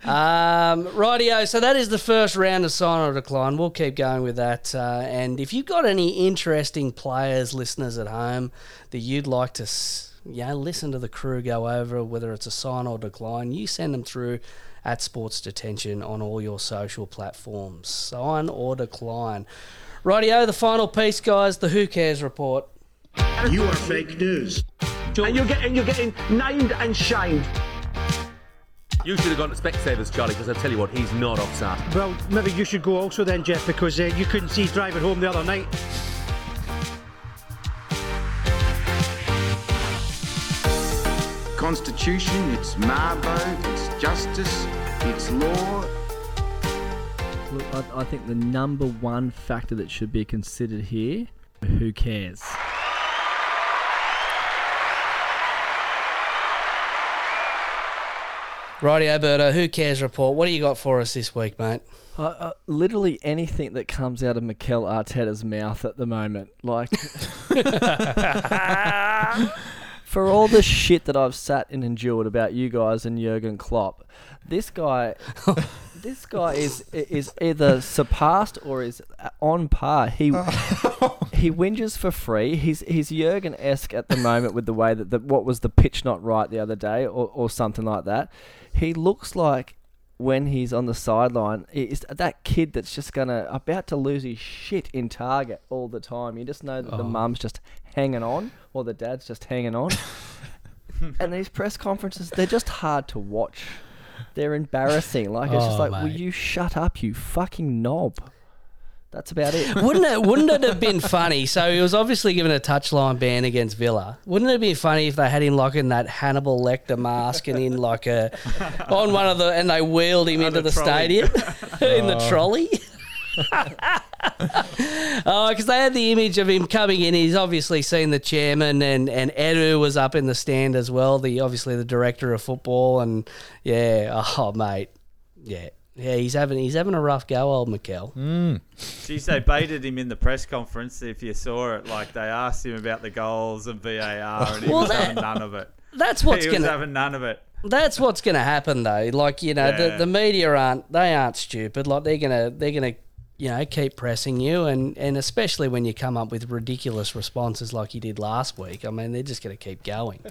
[SPEAKER 1] um, rightio, so that is the first round of sign or decline. We'll keep going with that. Uh, and if you've got any interesting players, listeners at home, that you'd like to s- yeah, listen to the crew go over, whether it's a sign or decline, you send them through at Sports Detention on all your social platforms. Sign or decline. Rightio, the final piece, guys, the Who Cares report.
[SPEAKER 10] You are fake news.
[SPEAKER 7] And you're getting, you're getting named and shamed.
[SPEAKER 11] You should have gone to Specsavers, Charlie, because I tell you what, he's not offside.
[SPEAKER 10] Well, maybe you should go also then, Jeff, because uh, you couldn't see driving home the other night.
[SPEAKER 12] Constitution, it's my it's justice, it's law.
[SPEAKER 3] Look, I, I think the number one factor that should be considered here who cares?
[SPEAKER 1] Righty, Alberto, Who Cares report. What do you got for us this week, mate?
[SPEAKER 3] Uh, uh, literally anything that comes out of Mikel Arteta's mouth at the moment. Like, for all the shit that I've sat and endured about you guys and Jurgen Klopp, this guy, this guy is is either surpassed or is on par. He he whinges for free. He's he's Jurgen esque at the moment with the way that the, what was the pitch not right the other day or, or something like that. He looks like when he's on the sideline, is that kid that's just gonna about to lose his shit in target all the time. You just know that the
[SPEAKER 1] Oh.
[SPEAKER 3] mum's just hanging on, or the dad's just hanging on. and these press conferences, they're just hard to watch. They're embarrassing. Like it's just
[SPEAKER 1] Oh,
[SPEAKER 3] like, will
[SPEAKER 1] mate.
[SPEAKER 3] you shut up, you fucking knob? That's about it.
[SPEAKER 1] wouldn't it? Wouldn't it have been funny? So he was obviously given a touchline ban against Villa. Wouldn't it be funny if they had him like in that Hannibal Lecter mask and in like a on one of the and they wheeled him
[SPEAKER 4] On
[SPEAKER 1] into the
[SPEAKER 4] trolley.
[SPEAKER 1] stadium in the
[SPEAKER 4] Oh.
[SPEAKER 1] trolley? Oh, because they had the image of him coming in. He's obviously seen the chairman, and and Edu was up in the stand as well. The obviously the director of football, and yeah, oh mate, yeah, yeah. He's having he's having a rough go, old Mikel. Hmm.
[SPEAKER 4] Geez, they baited him in the press conference. If you saw it, like they asked him about the goals and VAR, and he
[SPEAKER 1] Well,
[SPEAKER 4] was
[SPEAKER 1] that-
[SPEAKER 4] having none of it.
[SPEAKER 1] That's what's
[SPEAKER 4] he was
[SPEAKER 1] gonna-
[SPEAKER 4] having none of it.
[SPEAKER 1] That's what's going to happen, though. Like you know, the, the media aren't they aren't stupid. Like they're gonna they're gonna you know keep pressing you, and and especially when you come up with ridiculous responses like you did last week. I mean, they're just going to keep going.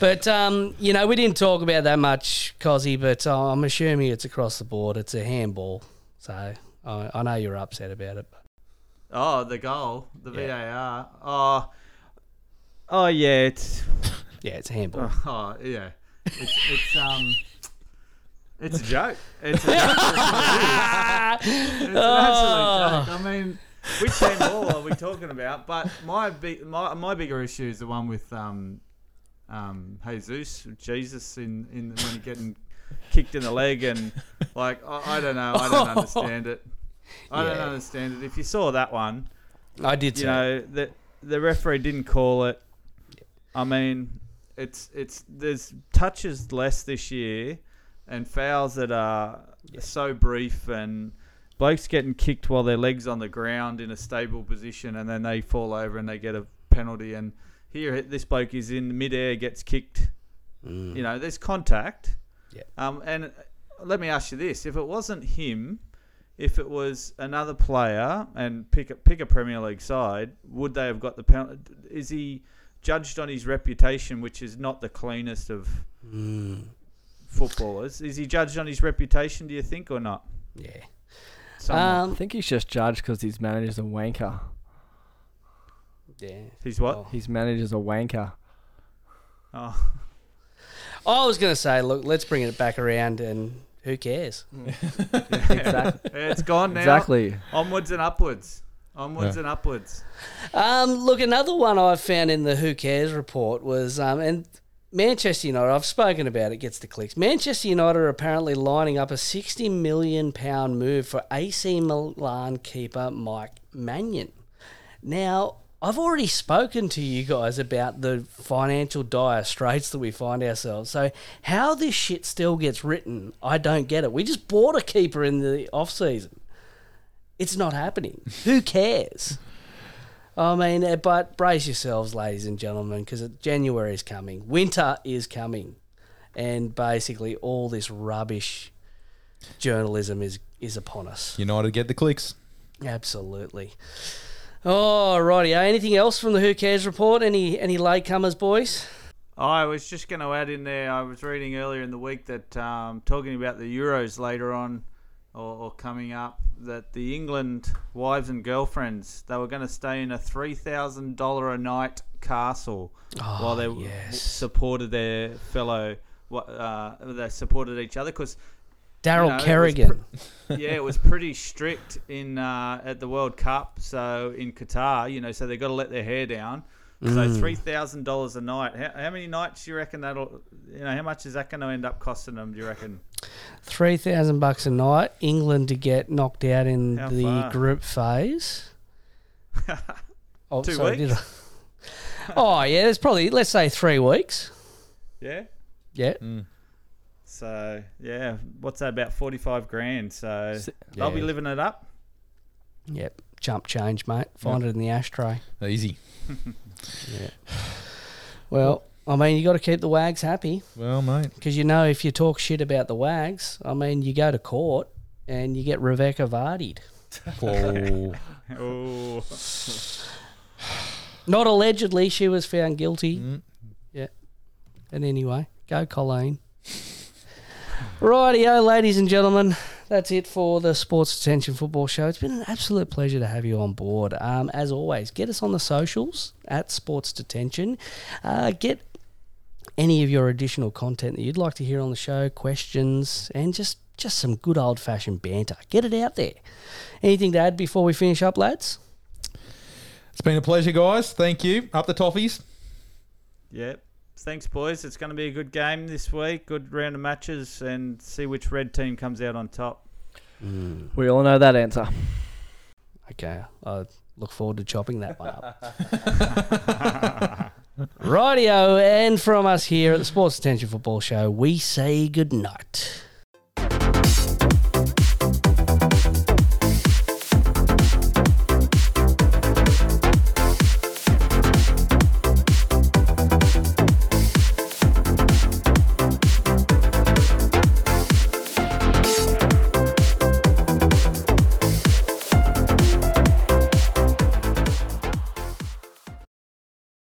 [SPEAKER 1] But um, you know, we didn't talk about that much, Cozzy. But uh, I'm assuming it's across the board. It's a handball, so I, I know you're upset about it.
[SPEAKER 4] Oh, the goal, the VAR. Oh, oh yeah, it's
[SPEAKER 1] yeah, it's a handball.
[SPEAKER 4] Oh yeah, it's it's um. It's a joke. It's a joke. It is. An absolute joke. I mean, which handball are we talking about? But my big, my, my bigger issue is the one with um, um, Jesus, Jesus in, in when he getting kicked in the leg and like I, I don't know, I don't understand it. I don't understand it. If you saw that one,
[SPEAKER 1] I did
[SPEAKER 4] You know, the the referee didn't call it. I mean, it's it's there's touches less this year, and fouls that are so brief and blokes getting kicked while their legs on the ground in a stable position, and then they fall over and they get a penalty. And here, this bloke is in midair, gets kicked.
[SPEAKER 1] Mm.
[SPEAKER 4] You know, there's contact.
[SPEAKER 1] Yeah.
[SPEAKER 4] Um, and let me ask you this: if it wasn't him, if it was another player and pick a, pick a Premier League side, would they have got the penalty? Is he judged on his reputation, which is not the cleanest of
[SPEAKER 1] Mm.
[SPEAKER 4] Footballers? Is he judged on his reputation? Do you think or not?
[SPEAKER 1] Yeah.
[SPEAKER 4] Somewhat.
[SPEAKER 3] I think he's just judged because his manager's a wanker.
[SPEAKER 1] Yeah.
[SPEAKER 4] He's what?
[SPEAKER 3] His manager's a wanker.
[SPEAKER 4] Oh.
[SPEAKER 1] I was going to say, look, let's bring it back around, and who cares?
[SPEAKER 3] Exactly.
[SPEAKER 4] It's gone now.
[SPEAKER 3] Exactly.
[SPEAKER 4] Onwards and upwards. Onwards
[SPEAKER 1] Yeah.
[SPEAKER 4] and upwards.
[SPEAKER 1] Um, look, another one I found in the Who Cares report was, um, and Manchester United. I've spoken about it. Gets the clicks. Manchester United are apparently lining up a sixty million pound move for AC Milan keeper Mike Maignan. Now, I've already spoken to you guys about the financial dire straits that we find ourselves. So, how this shit still gets written, I don't get it. We just bought a keeper in the off season. It's not happening. Who cares? I mean, uh, but brace yourselves, ladies and gentlemen, because January is coming. Winter is coming, and basically all this rubbish journalism is is upon us.
[SPEAKER 2] United get the clicks.
[SPEAKER 1] Absolutely. Oh, righty. Anything else from the Who Cares report? Any any latecomers, boys?
[SPEAKER 4] I was just going to add in there. I was reading earlier in the week that um, talking about the Euros later on, or, or coming up, that the England wives and girlfriends they were going to stay in a three thousand dollar a night castle
[SPEAKER 1] Oh,
[SPEAKER 4] while they w- supported their fellow. what, Uh, they supported each other because.
[SPEAKER 1] Daryl Kerrigan.
[SPEAKER 4] yeah, it was pretty strict in uh, at the World Cup. So in Qatar, you know, so they got to let their hair down. So
[SPEAKER 1] Mm.
[SPEAKER 4] three thousand dollars a night. How, how many nights do you reckon that'll? You know, how much is that going to end up costing them? Do you reckon?
[SPEAKER 1] Three thousand bucks a night. England to get knocked out in
[SPEAKER 4] How
[SPEAKER 1] the
[SPEAKER 4] far?
[SPEAKER 1] group phase. oh,
[SPEAKER 4] Two
[SPEAKER 1] sorry,
[SPEAKER 4] weeks?
[SPEAKER 1] I- oh yeah, it's probably let's say three weeks.
[SPEAKER 4] Yeah.
[SPEAKER 1] Yeah. Hmm.
[SPEAKER 4] So yeah, what's that about forty five grand? So they'll be living it up.
[SPEAKER 1] Yep. Jump change, mate. Find it in the ashtray.
[SPEAKER 2] Easy.
[SPEAKER 1] yeah. Well, I mean, you got to keep the wags happy.
[SPEAKER 2] Well, mate.
[SPEAKER 1] Because you know, if you talk shit about the wags, I mean, you go to court and you get Rebecca Vardied.
[SPEAKER 2] Oh.
[SPEAKER 4] oh.
[SPEAKER 1] Not allegedly, she was found guilty.
[SPEAKER 2] Mm.
[SPEAKER 1] Yeah. And anyway, go Colleen. Rightio, ladies and gentlemen, that's it for the Sports Detention Football Show. It's been an absolute pleasure to have you on board. Um, as always, get us on the socials at Sports Detention. Uh, get any of your additional content that you'd like to hear on the show, questions, and just just some good old fashioned banter. Get it out there. Anything to add before we finish up, lads?
[SPEAKER 2] It's been a pleasure, guys. Thank you. Up the toffees.
[SPEAKER 4] Yep. Thanks, boys. It's going to be a good game this week. Good round of matches, and see which red team comes out on top. Hmm.
[SPEAKER 3] We all know that answer.
[SPEAKER 1] Okay, I look forward to chopping that one up. Rightio, and from us here at the Sports Detention Football Show, we say good night.